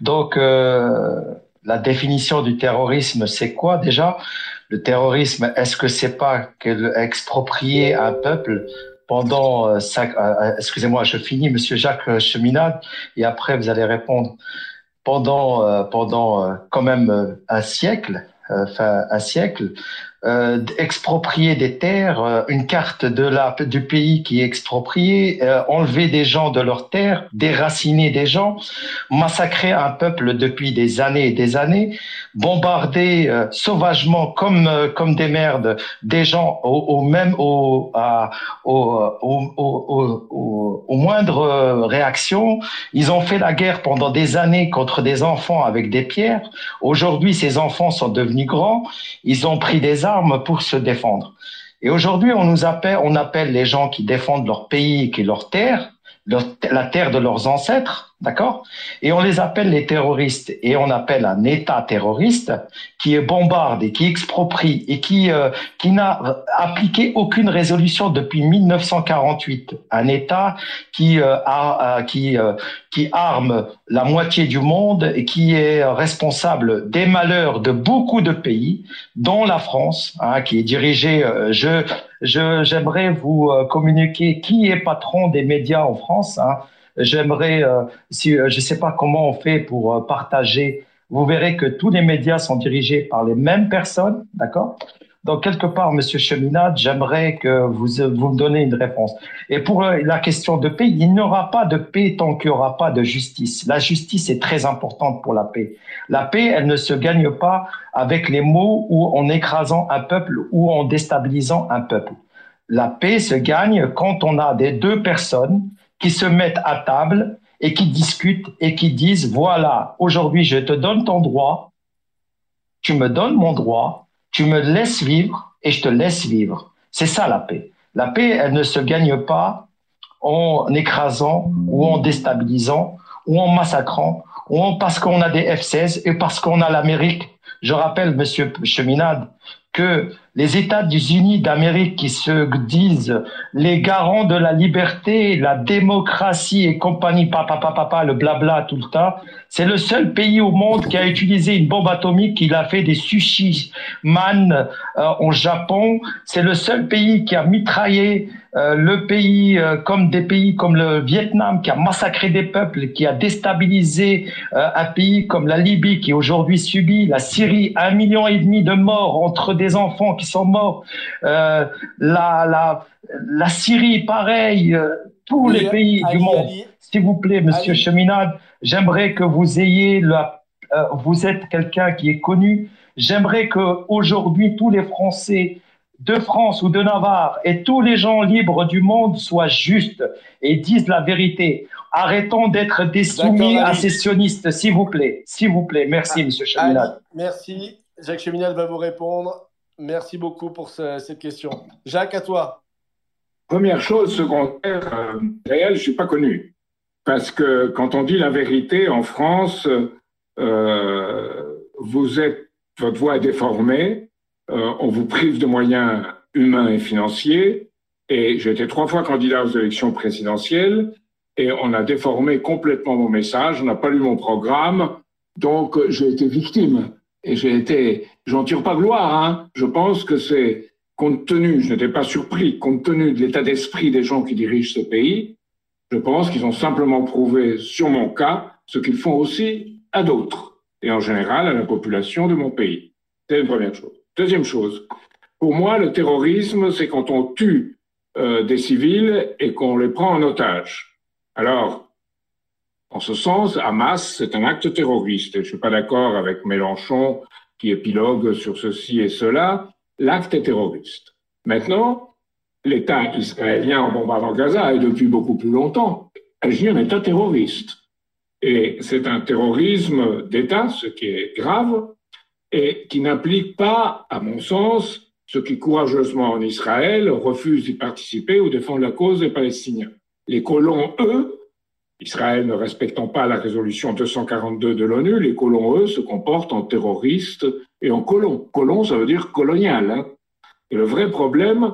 Donc, la définition du terrorisme, c'est quoi déjà? Le terrorisme, est-ce que c'est pas exproprier un peuple pendant euh, euh, euh, excusez-moi, je finis, Monsieur Jacques Cheminade, et après vous allez répondre. Pendant, pendant quand même un siècle, enfin un siècle, euh, exproprier des terres, euh, une carte de la, du pays qui est exproprié, euh, enlever des gens de leurs terres, déraciner des gens, massacrer un peuple depuis des années et des années, bombarder sauvagement comme comme des merdes des gens au, au même au, à, au, au, au, moindre réaction. Ils ont fait la guerre pendant des années contre des enfants avec des pierres. Aujourd'hui, ces enfants sont devenus grands. Ils ont pris des armes pour se défendre. Et aujourd'hui, on nous appelle, on appelle les gens qui défendent leur pays et leur terre, la terre de leurs ancêtres, D'accord? Et on les appelle les terroristes. Et on appelle un État terroriste qui est bombarde et qui exproprie et qui, euh, qui n'a appliqué aucune résolution depuis 1948. Un État qui, euh, a, qui, euh, qui arme la moitié du monde et qui est responsable des malheurs de beaucoup de pays, dont la France, hein, qui est dirigée. je, j'aimerais vous communiquer qui est patron des médias en France. Hein, J'aimerais, euh, si euh, je ne sais pas comment on fait pour euh, partager. Vous verrez que tous les médias sont dirigés par les mêmes personnes, d'accord? Donc, quelque part, Monsieur Cheminade, j'aimerais que vous, vous me donnez une réponse. Et pour la question de paix, il n'y aura pas de paix tant qu'il n'y aura pas de justice. La justice est très importante pour la paix. La paix, elle ne se gagne pas avec les mots ou en écrasant un peuple ou en déstabilisant un peuple. La paix se gagne quand on a des deux personnes qui se mettent à table et qui discutent et qui disent, voilà, aujourd'hui je te donne ton droit, tu me donnes mon droit, tu me laisses vivre et je te laisse vivre. C'est ça la paix. La paix, elle ne se gagne pas en écrasant ou en déstabilisant ou en massacrant ou en parce qu'on a des F-16 et parce qu'on a l'Amérique. Je rappelle, monsieur Cheminade, que les États-Unis d'Amérique qui se disent les garants de la liberté, la démocratie et compagnie, papa, papa, papa, le blabla tout le temps, c'est le seul pays au monde qui a utilisé une bombe atomique. Il a fait des sushi man euh, au Japon. C'est le seul pays qui a mitraillé euh, le pays euh, comme des pays comme le Vietnam qui a massacré des peuples, qui a déstabilisé un pays comme la Libye qui aujourd'hui subit, la Syrie, un million et demi de morts entre des enfants qui sont morts, la, la, la Syrie pareil, tous les pays du monde. S'il vous plaît, Monsieur Cheminade, j'aimerais que vous ayez la, euh, vous êtes quelqu'un qui est connu. J'aimerais que aujourd'hui tous les Français de France ou de Navarre et tous les gens libres du monde soient justes et disent la vérité. Arrêtons d'être des soumis à ces sionistes, s'il vous plaît. S'il vous plaît. Merci, Monsieur Cheminade. merci. Jacques Cheminade va vous répondre. Merci beaucoup pour cette question. Jacques, à toi. Première chose, secondaire, euh, réelle, je suis pas connu. Parce que quand on dit la vérité en France, euh, vous êtes, votre voix est déformée, euh, on vous prive de moyens humains et financiers. Et j'ai été trois fois candidat aux élections présidentielles et on a déformé complètement mon message, on n'a pas lu mon programme, donc j'ai été victime. Et j'ai été, j'en tire pas gloire, hein. Je pense que c'est compte tenu, je n'étais pas surpris, compte tenu de l'état d'esprit des gens qui dirigent ce pays, je pense qu'ils ont simplement prouvé sur mon cas ce qu'ils font aussi à d'autres. et en général à la population de mon pays. C'est une première chose. Deuxième chose, pour moi, le terrorisme, c'est quand on tue euh, des civils et qu'on les prend en otage. Alors, en ce sens, Hamas, c'est un acte terroriste. je ne suis pas d'accord avec Mélenchon qui épilogue sur ceci et cela. L'acte est terroriste. Maintenant, l'État israélien en bombardant Gaza et depuis beaucoup plus longtemps agit un État terroriste. Et c'est un terrorisme d'État, ce qui est grave, et qui n'implique pas, à mon sens, ceux qui courageusement en Israël refusent d'y participer ou défendent la cause des Palestiniens. Les colons, eux, Israël ne respectant pas la résolution 242 de l'ONU, les colons, eux, se comportent en terroristes et en colons. Colons, ça veut dire colonial. Hein. Et le vrai problème,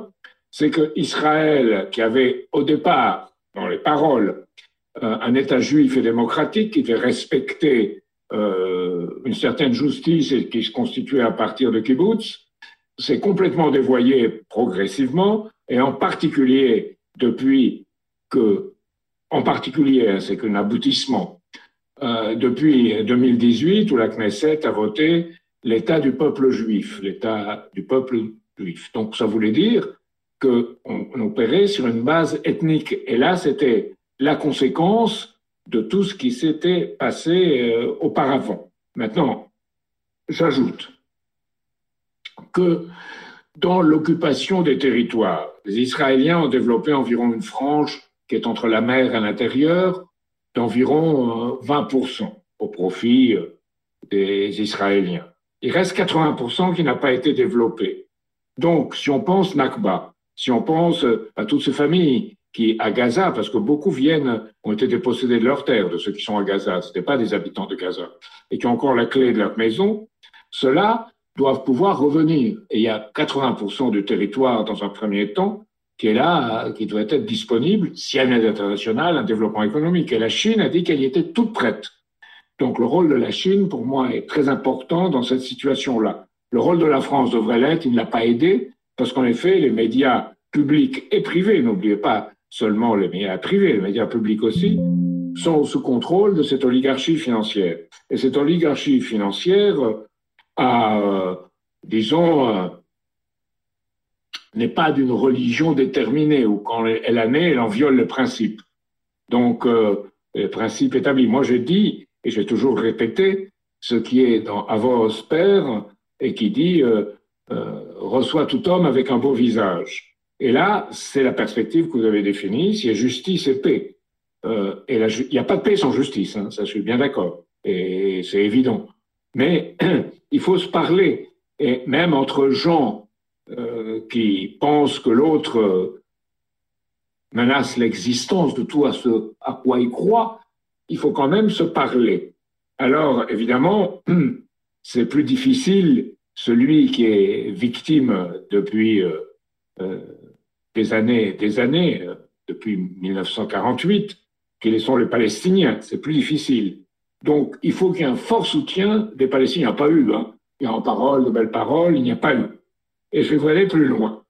c'est que Israël, qui avait au départ, dans les paroles, euh, un État juif et démocratique qui devait respecter euh, une certaine justice et qui se constituait à partir de kibbutz, s'est complètement dévoyé progressivement, et en particulier depuis que, en particulier, c'est qu'un aboutissement, euh, depuis 2018 où la Knesset a voté l'État du peuple juif, l'État du peuple juif. Donc ça voulait dire qu'on on opérait sur une base ethnique. Et là, c'était la conséquence de tout ce qui s'était passé euh, auparavant. Maintenant, j'ajoute que dans l'occupation des territoires, les Israéliens ont développé environ une frange qui est entre la mer et l'intérieur d'environ 20% euh, au profit euh, des Israéliens. Il reste 80% qui n'a pas été développé. Donc, si on pense Nakba, si on pense à toutes ces familles qui, à Gaza, parce que beaucoup viennent, ont été dépossédés de leurs terres, de ceux qui sont à Gaza, ce pas des habitants de Gaza, et qui ont encore la clé de leur maison, ceux-là doivent pouvoir revenir. Et il y a 80% du territoire, dans un premier temps, qui est là, qui doit être disponible s'il y a une aide internationale, un développement économique. Et la Chine a dit qu'elle y était toute prête. Donc le rôle de la Chine, pour moi, est très important dans cette situation-là. Le rôle de la France devrait l'être, il ne l'a pas aidé, parce qu'en effet, les médias publics et privés, n'oubliez pas seulement les médias privés, les médias publics aussi, sont sous contrôle de cette oligarchie financière. Et cette oligarchie financière a, euh, disons, euh, n'est pas d'une religion déterminée, ou quand elle a né, elle en viole le principe. Donc, euh, le principe établi. Moi, je dis, et j'ai toujours répété, ce qui est dans Avos Père, et qui dit reçoit tout homme avec un beau visage. Et là, c'est la perspective que vous avez définie, s'il y a justice et paix. Euh, et il n'y a pas de paix sans justice, hein, ça je suis bien d'accord, et c'est évident. Mais il faut se parler, et même entre gens euh, qui pensent que l'autre euh, menace l'existence de tout à ce à quoi il croit, il faut quand même se parler. Alors, évidemment, c'est plus difficile celui qui est victime depuis des années, des années, euh, depuis 1948, qu'ils sont les Palestiniens. C'est plus difficile. Donc, il faut qu'il y ait un fort soutien des Palestiniens. Il n'y a pas eu. Hein. Il y a en parole, de belles paroles, il n'y a pas eu. Et je vais aller plus loin.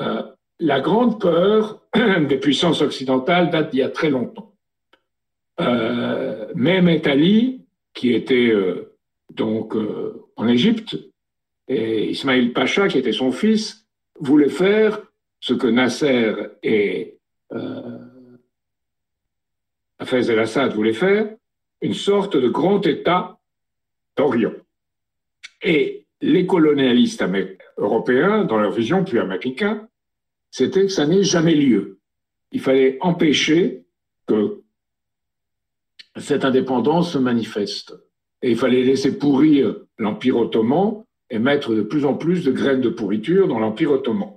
Euh, la grande peur des puissances occidentales date d'il y a très longtemps. Euh, Mehmet Ali, qui était euh, donc en Égypte, et Ismail Pacha, qui était son fils, voulaient faire ce que Nasser et Hafez el-Assad voulaient faire, une sorte de grand État d'Orient. Et les colonialistes européens, dans leur vision plus américaine, c'était que ça n'ait jamais lieu. Il fallait empêcher que cette indépendance se manifeste. Et il fallait laisser pourrir l'Empire ottoman et mettre de plus en plus de graines de pourriture dans l'Empire ottoman.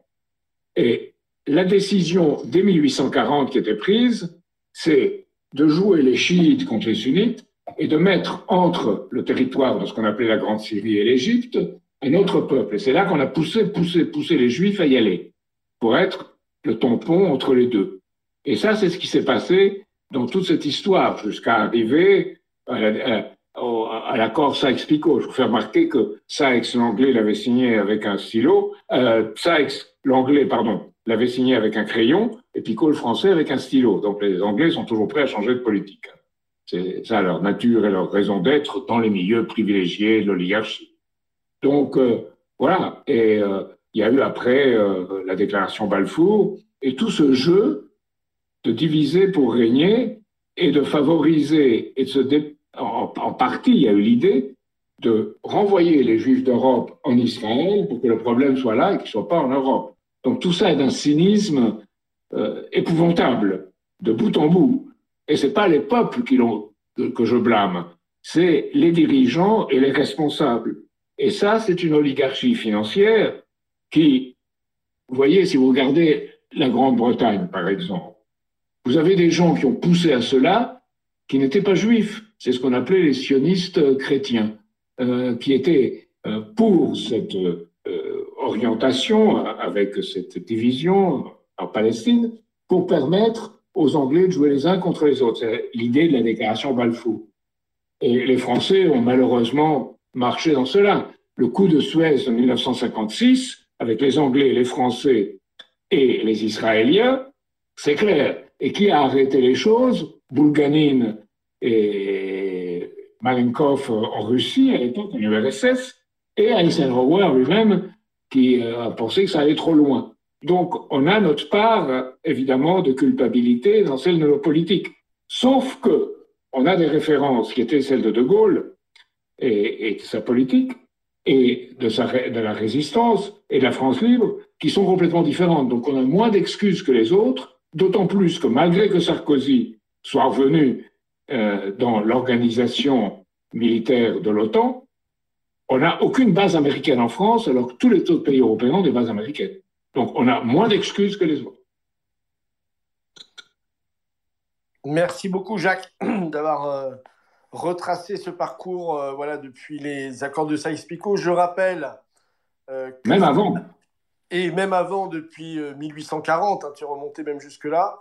Et la décision dès 1840 qui était prise, c'est de jouer les chiites contre les sunnites et de mettre entre le territoire de ce qu'on appelait la Grande Syrie et l'Égypte un autre peuple. Et c'est là qu'on a poussé, poussé, poussé les Juifs à y aller, pour être le tampon entre les deux. Et ça, c'est ce qui s'est passé dans toute cette histoire, jusqu'à arriver à l'accord Sykes-Picot. Je vous fais remarquer que Sykes, l'anglais, l'avait signé avec un stylo. Euh, Sykes, l'anglais, pardon, l'avait signé avec un crayon, et Picot, le français, avec un stylo. Donc les Anglais sont toujours prêts à changer de politique. C'est ça leur nature et leur raison d'être dans les milieux privilégiés de l'oligarchie. Donc, euh, voilà. Et euh, il y a eu après euh, la déclaration Balfour et tout ce jeu de diviser pour régner et de favoriser et de se en, en, partie, il y a eu l'idée de renvoyer les Juifs d'Europe en Israël pour que le problème soit là et qu'ils ne soient pas en Europe. Donc tout ça est d'un cynisme épouvantable, de bout en bout. Et c'est pas les peuples qui l'ont que je blâme, c'est les dirigeants et les responsables. Et ça, c'est une oligarchie financière qui, vous voyez, si vous regardez la Grande-Bretagne, par exemple, vous avez des gens qui ont poussé à cela qui n'étaient pas juifs. C'est ce qu'on appelait les sionistes chrétiens, euh, qui étaient euh, pour cette euh, orientation avec cette division en Palestine pour permettre aux Anglais de jouer les uns contre les autres. C'est l'idée de la déclaration Balfour. Et les Français ont malheureusement marché dans cela. Le coup de Suez en 1956, avec les Anglais, les Français et les Israéliens, c'est clair. Et qui a arrêté les choses? Bulganin et Malenkov en Russie, à l'époque en URSS, et Eisenhower lui-même, qui a pensé que ça allait trop loin. Donc, on a notre part, évidemment, de culpabilité dans celle de nos politiques. Sauf que on a des références qui étaient celles de De Gaulle et, de sa politique, et de, la résistance et de la France libre, qui sont complètement différentes. Donc, on a moins d'excuses que les autres, d'autant plus que malgré que Sarkozy soit revenu euh, dans l'organisation militaire de l'OTAN, on n'a aucune base américaine en France, alors que tous les autres pays européens ont des bases américaines. Donc, on a moins d'excuses que les autres. Merci beaucoup, Jacques, d'avoir euh, retracé ce parcours euh, voilà, depuis les accords de Saïs-Picot. Je rappelle. Euh, même avant. Et même avant, depuis 1840, hein, tu es remonté même jusque-là.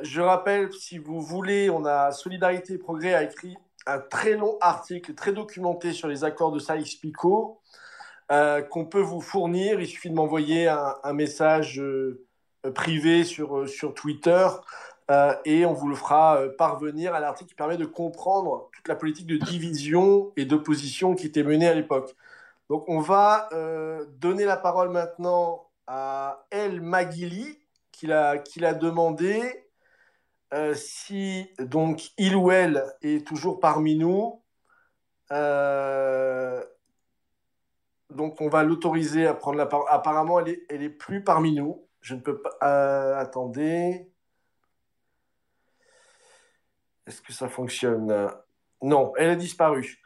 je rappelle, si vous voulez, on a Solidarité et Progrès a écrit un très long article, très documenté sur les accords de Saïs-Picot. Euh, qu'on peut vous fournir. Il suffit de m'envoyer un, message euh, privé sur, euh, sur Twitter et on vous le fera parvenir à l'article qui permet de comprendre toute la politique de division et d'opposition qui était menée à l'époque. Donc on va donner la parole maintenant à El Maguili qui l'a demandé si donc il ou elle est toujours parmi nous. Euh, donc on va l'autoriser à prendre la parole. Apparemment, elle est, elle est plus parmi nous. Je ne peux pas. Euh, attendez. Est-ce que ça fonctionne? Non, elle a disparu.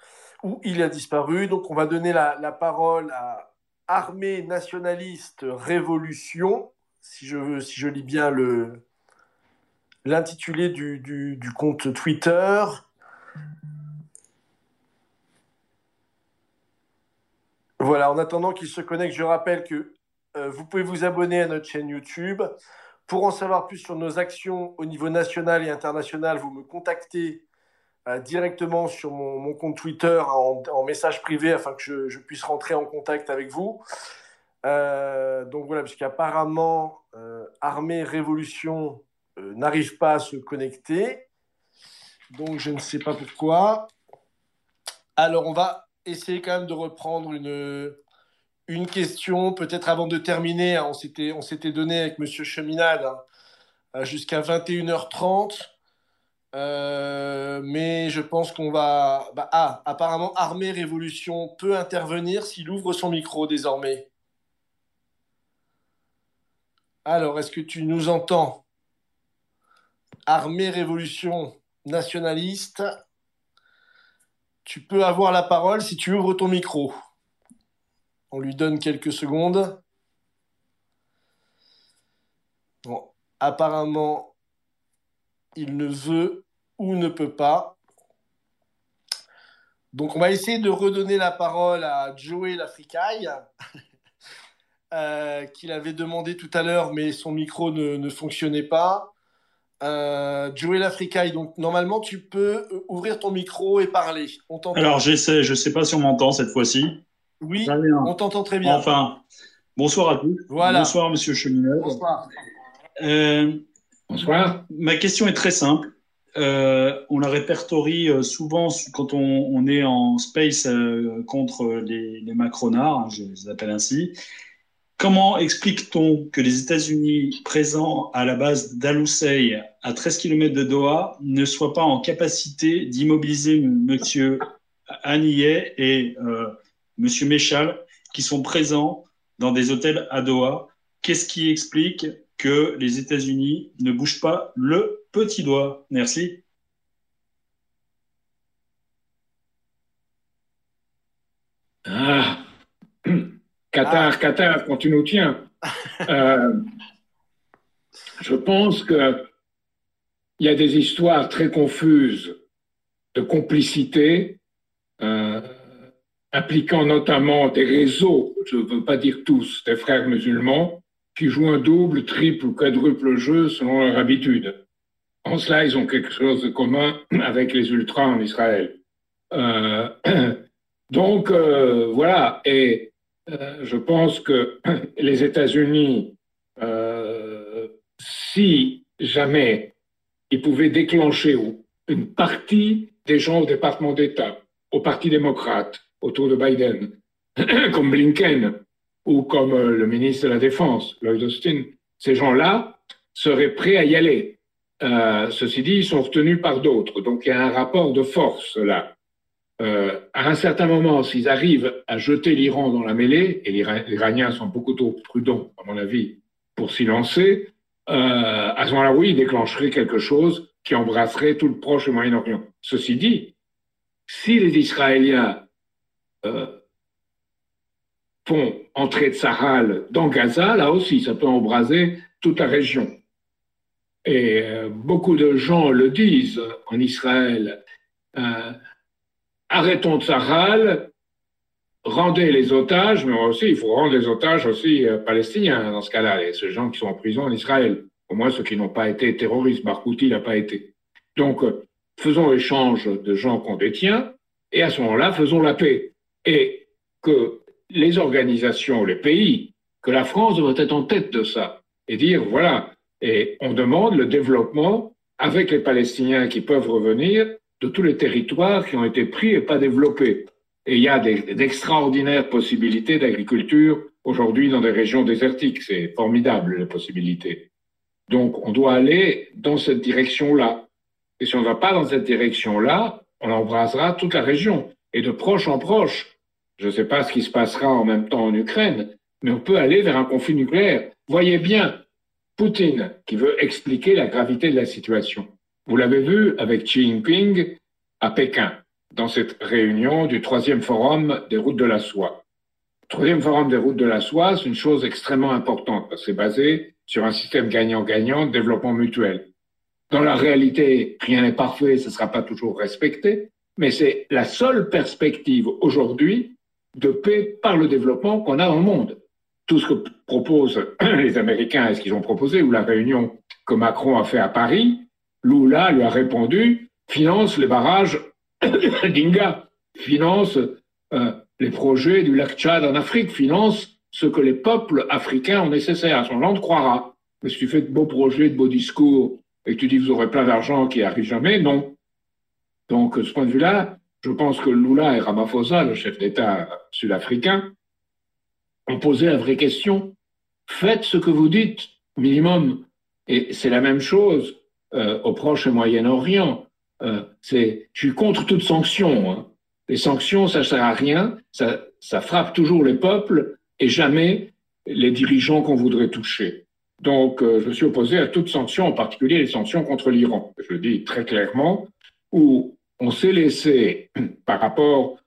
Ou il a disparu. Donc on va donner la, parole à Armée nationaliste Révolution, si je, si je lis bien le l'intitulé du, du compte Twitter. Voilà, en attendant qu'il se connecte, je rappelle que euh, vous pouvez vous abonner à notre chaîne YouTube. Pour en savoir plus sur nos actions au niveau national et international, vous me contactez euh, directement sur mon, compte Twitter en, message privé afin que je, puisse rentrer en contact avec vous. Euh, donc voilà, puisqu'apparemment, Armée Révolution n'arrive pas à se connecter. Donc je ne sais pas pourquoi. Alors on va essayer quand même de reprendre une, une question, peut-être avant de terminer. Hein, on s'était, on s'était donné avec Monsieur Cheminade hein, jusqu'à 21h30. Euh, mais je pense qu'on va. Bah, ah, apparemment, Armée Révolution peut intervenir s'il ouvre son micro désormais. Alors, est-ce que tu nous entends? Armée Révolution nationaliste tu peux avoir la parole si tu ouvres ton micro. On lui donne quelques secondes. Bon, apparemment, il ne veut ou ne peut pas. Donc, on va essayer de redonner la parole à Joey Lafricaille, euh, qu'il avait demandé tout à l'heure, mais son micro ne, ne fonctionnait pas. Euh, Joël Africaille, donc normalement tu peux euh, ouvrir ton micro et parler. On Alors j'essaie, je ne sais pas si on m'entend cette fois-ci. Oui, on t'entend très bien. Enfin, bonsoir à tous. Voilà. Bonsoir Monsieur Cheminot. Bonsoir. Euh, bonsoir. Ma question est très simple. euh, on la répertorie euh, souvent quand on, est en space euh, contre les, les macronards, hein, je les appelle ainsi. Comment explique-t-on que les États-Unis, présents à la base d'Al à 13 km de Doha, ne soient pas en capacité d'immobiliser M. Haniyeh et euh, M. Méchal, qui sont présents dans des hôtels à Doha Qu'est-ce qui explique que les États-Unis ne bougent pas le petit doigt? Merci. Ah. Qatar, ah. Qatar, quand tu nous tiens. Euh, je pense qu'il y a des histoires très confuses de complicité, euh, impliquant notamment des réseaux, je ne veux pas dire tous, des frères musulmans, qui jouent un double, triple ou quadruple jeu selon leur habitude. En cela, ils ont quelque chose de commun avec les ultras en Israël. Euh, donc, voilà. Et euh, je pense que les États-Unis, euh, si jamais ils pouvaient déclencher une partie des gens au département d'État, au Parti démocrate, autour de Biden, comme Blinken ou comme euh, le ministre de la Défense, Lloyd Austin, ces gens-là seraient prêts à y aller. ceci dit, ils sont retenus par d'autres. Donc il y a un rapport de force là. Euh, à un certain moment, s'ils arrivent à jeter l'Iran dans la mêlée, et les Iraniens sont beaucoup trop prudents, à mon avis, pour s'y lancer, euh, à ce moment-là, oui, ils déclencheraient quelque chose qui embrasserait tout le Proche et Moyen-Orient. Ceci dit, si les Israéliens euh, font entrer de Sahel dans Gaza, là aussi, ça peut embraser toute la région. Et euh, beaucoup de gens le disent en Israël. Euh, arrêtons de Sahel, rendez les otages, mais aussi, il faut rendre les otages aussi euh, palestiniens dans ce cas-là, et ces gens qui sont en prison en Israël, au moins ceux qui n'ont pas été terroristes. Barghouti n'a pas été. Donc, euh, faisons échange de gens qu'on détient, et à ce moment-là, faisons la paix. Et que les organisations, les pays, que la France devrait être en tête de ça, et dire, voilà, et on demande le développement avec les Palestiniens qui peuvent revenir de tous les territoires qui ont été pris et pas développés. Et il y a d'extraordinaires possibilités d'agriculture aujourd'hui dans des régions désertiques. C'est formidable, les possibilités. Donc, on doit aller dans cette direction-là. Et si on ne va pas dans cette direction-là, on embrasera toute la région. Et de proche en proche, je ne sais pas ce qui se passera en même temps en Ukraine, mais on peut aller vers un conflit nucléaire. Voyez bien, Poutine, qui veut expliquer la gravité de la situation. Vous l'avez vu avec Xi Jinping à Pékin, dans cette réunion du troisième forum des routes de la soie. Troisième forum des routes de la soie, c'est une chose extrêmement importante c'est basé sur un système gagnant-gagnant développement mutuel. Dans la réalité, rien n'est parfait, ce ne sera pas toujours respecté, mais c'est la seule perspective aujourd'hui de paix par le développement qu'on a dans le monde. Tout ce que proposent les Américains et ce qu'ils ont proposé, ou la réunion que Macron a fait à Paris, Lula lui a répondu finance les barrages d'Inga, finance euh, les projets du lac Tchad en Afrique, finance ce que les peuples africains ont nécessaire. Son land croira. Mais si tu fais de beaux projets, de beaux discours, et que tu dis que vous aurez plein d'argent qui arrive jamais, non. Donc, de ce point de vue-là, je pense que Lula et Ramaphosa, le chef d'État sud-africain, ont posé la vraie question. Faites ce que vous dites, minimum. Et c'est la même chose euh, au Proche et Moyen-Orient. Euh, c'est, je suis contre toute sanction. Hein. Les sanctions, ça ne sert à rien. Ça, ça frappe toujours les peuples et jamais les dirigeants qu'on voudrait toucher. Donc, euh, je suis opposé à toute sanction, en particulier les sanctions contre l'Iran. Je le dis très clairement, où on s'est laissé, par rapport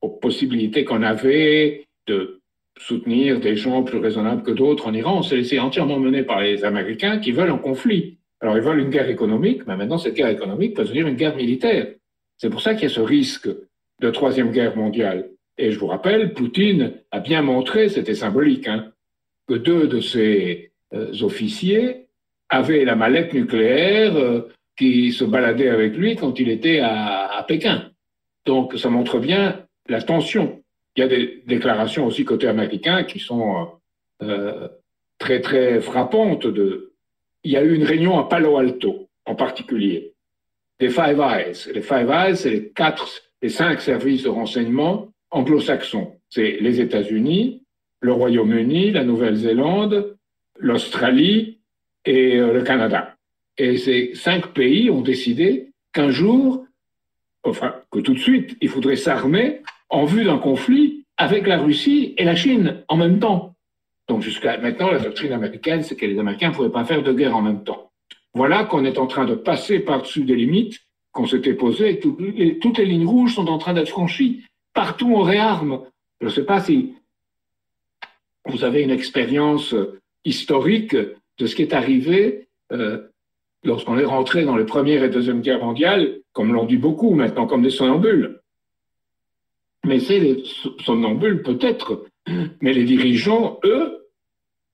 aux possibilités qu'on avait de soutenir des gens plus raisonnables que d'autres en Iran, on s'est laissé entièrement mener par les Américains qui veulent un conflit. Alors ils veulent une guerre économique, mais maintenant cette guerre économique peut devenir une guerre militaire. C'est pour ça qu'il y a ce risque de troisième guerre mondiale. Et je vous rappelle, Poutine a bien montré, c'était symbolique, hein, que deux de ses euh, officiers avaient la mallette nucléaire euh, qui se baladait avec lui quand il était à, Pékin. Donc ça montre bien la tension. Il y a des déclarations aussi côté américain qui sont euh, très très frappantes de, il y a eu une réunion à Palo Alto en particulier. des Five Eyes. Les Five Eyes, c'est les quatre, les cinq services de renseignement anglo-saxons. C'est les États-Unis, le Royaume-Uni, la Nouvelle-Zélande, l'Australie et euh, le Canada. Et ces cinq pays ont décidé qu'un jour, enfin, que tout de suite, il faudrait s'armer en vue d'un conflit avec la Russie et la Chine en même temps. Donc jusqu'à maintenant, la doctrine américaine, c'est que les Américains ne pouvaient pas faire de guerre en même temps. Voilà qu'on est en train de passer par-dessus des limites qu'on s'était posées toutes les, lignes rouges sont en train d'être franchies. Partout, on réarme. Je ne sais pas si vous avez une expérience historique de ce qui est arrivé euh, lorsqu'on est rentré dans les premières et deuxième guerres mondiales, comme l'ont dit beaucoup maintenant, comme des somnambules. Mais c'est des somnambules peut-être, mais les dirigeants, eux,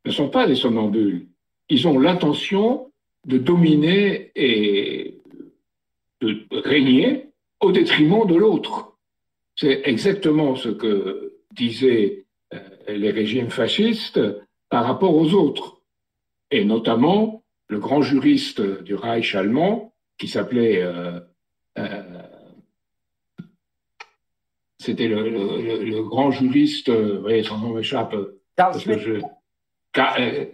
ne sont pas des somnambules. Ils ont l'intention de dominer et de régner au détriment de l'autre. C'est exactement ce que disaient euh, les régimes fascistes par rapport aux autres. Et notamment le grand juriste du Reich allemand, qui s'appelait... Euh, euh, c'était le, grand juriste, vous voyez, son nom m'échappe. Carl Schmitt. Carl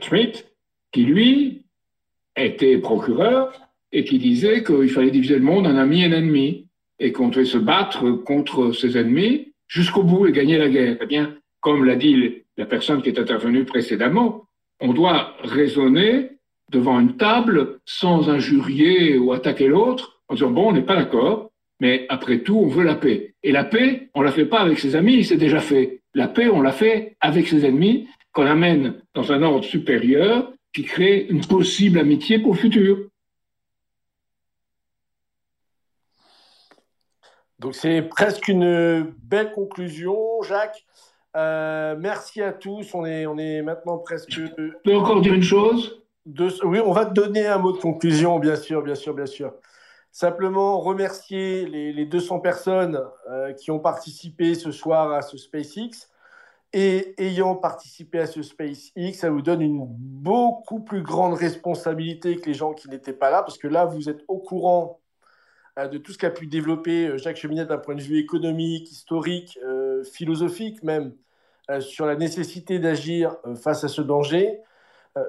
Schmitt, qui lui était procureur et qui disait qu'il fallait diviser le monde en amis et en ennemis et qu'on devait se battre contre ses ennemis jusqu'au bout et gagner la guerre. Eh bien, comme l'a dit la personne qui est intervenue précédemment, on doit raisonner devant une table sans injurier ou attaquer l'autre en disant bon, on n'est pas d'accord, mais après tout, on veut la paix. Et la paix, on la fait pas avec ses amis, c'est déjà fait. La paix, on la fait avec ses ennemis, qu'on amène dans un ordre supérieur qui crée une possible amitié pour le futur. Donc c'est presque une belle conclusion, Jacques. Euh, merci à tous. On est, on est maintenant presque. Je peux encore dire une chose? Oui, on va te donner un mot de conclusion, bien sûr, bien sûr, bien sûr. Simplement remercier les, les 200 personnes euh, qui ont participé ce soir à ce SpaceX. Et ayant participé à ce SpaceX, ça vous donne une beaucoup plus grande responsabilité que les gens qui n'étaient pas là, parce que là, vous êtes au courant euh, de tout ce qu'a pu développer Jacques Cheminette d'un point de vue économique, historique, euh, philosophique même, sur la nécessité d'agir face à ce danger.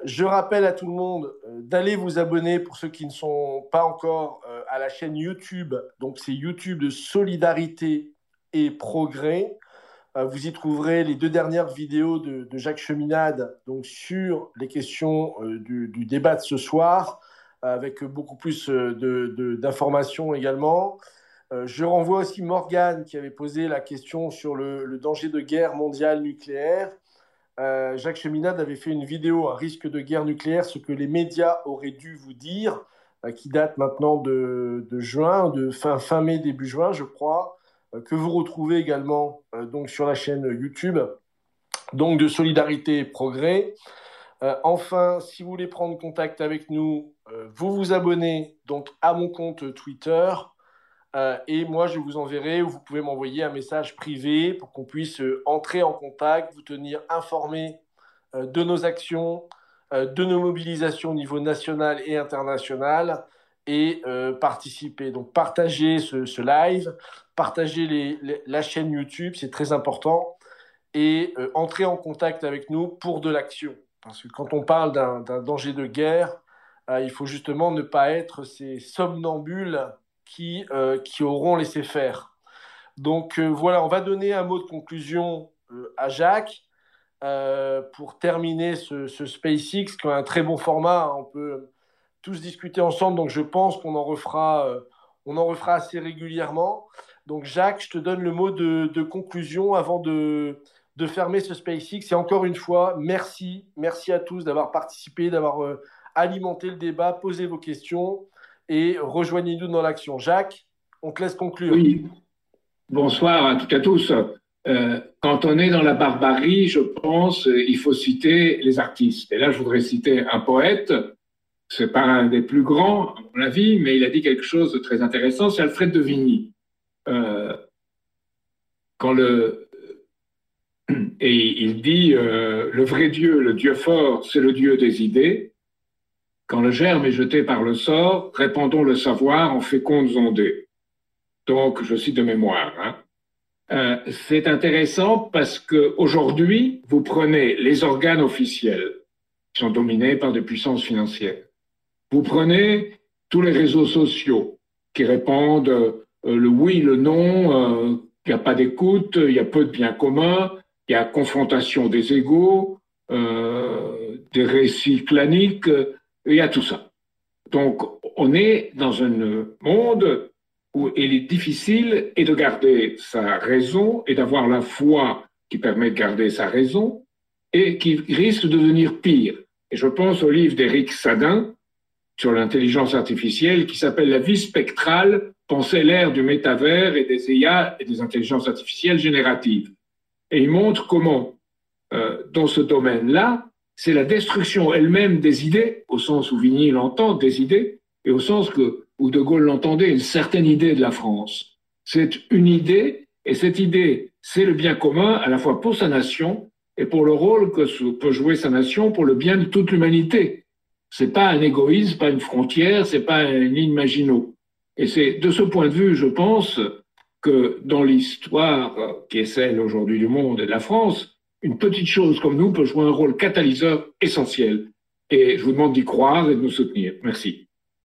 Je rappelle à tout le monde d'aller vous abonner pour ceux qui ne sont pas encore à la chaîne YouTube. Donc c'est YouTube de solidarité et progrès. Euh, vous y trouverez les deux dernières vidéos de, Jacques Cheminade donc sur les questions euh, du, débat de ce soir, avec beaucoup plus euh, d'informations également. Je renvoie aussi Morgane qui avait posé la question sur le, danger de guerre mondiale nucléaire. Jacques Cheminade avait fait une vidéo à risque de guerre nucléaire, ce que les médias auraient dû vous dire, qui date maintenant de, juin, de fin, fin mai, début juin, je crois. Euh, que vous retrouvez également euh, donc sur la chaîne YouTube, donc de Solidarité et Progrès. Euh, enfin, si vous voulez prendre contact avec nous, vous vous abonnez donc à mon compte Twitter et moi je vous enverrai ou vous pouvez m'envoyer un message privé pour qu'on puisse entrer en contact, vous tenir informé de nos actions, de nos mobilisations au niveau national et international et participer. Donc partagez ce live, partager la chaîne YouTube, c'est très important, et euh, entrer en contact avec nous pour de l'action. Parce que quand on parle d'un danger de guerre, euh, il faut justement ne pas être ces somnambules qui, euh, qui auront laissé faire. Donc voilà, on va donner un mot de conclusion à Jacques pour terminer ce, ce, SpaceX, qui est un très bon format. On peut tous discuter ensemble, donc je pense qu'on en refera, en refera assez régulièrement. Donc Jacques, je te donne le mot de, conclusion avant de, fermer ce SpaceX. Et encore une fois, merci, merci à tous d'avoir participé, d'avoir euh, alimenté le débat, posé vos questions et rejoignez-nous dans l'action. Jacques, on te laisse conclure. Oui. Bonsoir à toutes et à tous. Euh, quand on est dans la barbarie, je pense, euh, il faut citer les artistes. Et là, je voudrais citer un poète. C'est pas un des plus grands, à mon avis, mais il a dit quelque chose de très intéressant. C'est Alfred de Vigny. Euh, quand le et il dit le vrai Dieu, le Dieu fort, c'est le Dieu des idées. Quand le germe est jeté par le sort, répandons le savoir en fécondes ondées. Donc, je cite de mémoire. Hein. Euh, c'est intéressant parce que aujourd'hui, vous prenez les organes officiels qui sont dominés par des puissances financières. Vous prenez tous les réseaux sociaux qui répondent euh, le oui, le non, euh, il n'y a pas d'écoute, il y a peu de biens communs, il y a confrontation des égaux, des récits claniques, il y a tout ça. Donc, on est dans un monde où il est difficile de garder sa raison et d'avoir la foi qui permet de garder sa raison et qui risque de devenir pire. Et je pense au livre d'Éric Sadin sur l'intelligence artificielle qui s'appelle La vie spectrale, penser l'ère du métavers et des IA et des intelligences artificielles génératives. Et il montre comment, euh, dans ce domaine-là, c'est la destruction elle-même des idées, au sens où Vigny l'entend, des idées, et au sens que, où De Gaulle l'entendait, une certaine idée de la France. C'est une idée, et cette idée, c'est le bien commun à la fois pour sa nation et pour le rôle que peut jouer sa nation pour le bien de toute l'humanité. C'est pas un égoïsme, pas une frontière, c'est pas une ligne Maginot. Et c'est de ce point de vue, je pense, que dans l'histoire qui est celle aujourd'hui du monde et de la France, une petite chose comme nous peut jouer un rôle catalyseur essentiel. Et je vous demande d'y croire et de nous soutenir. Merci.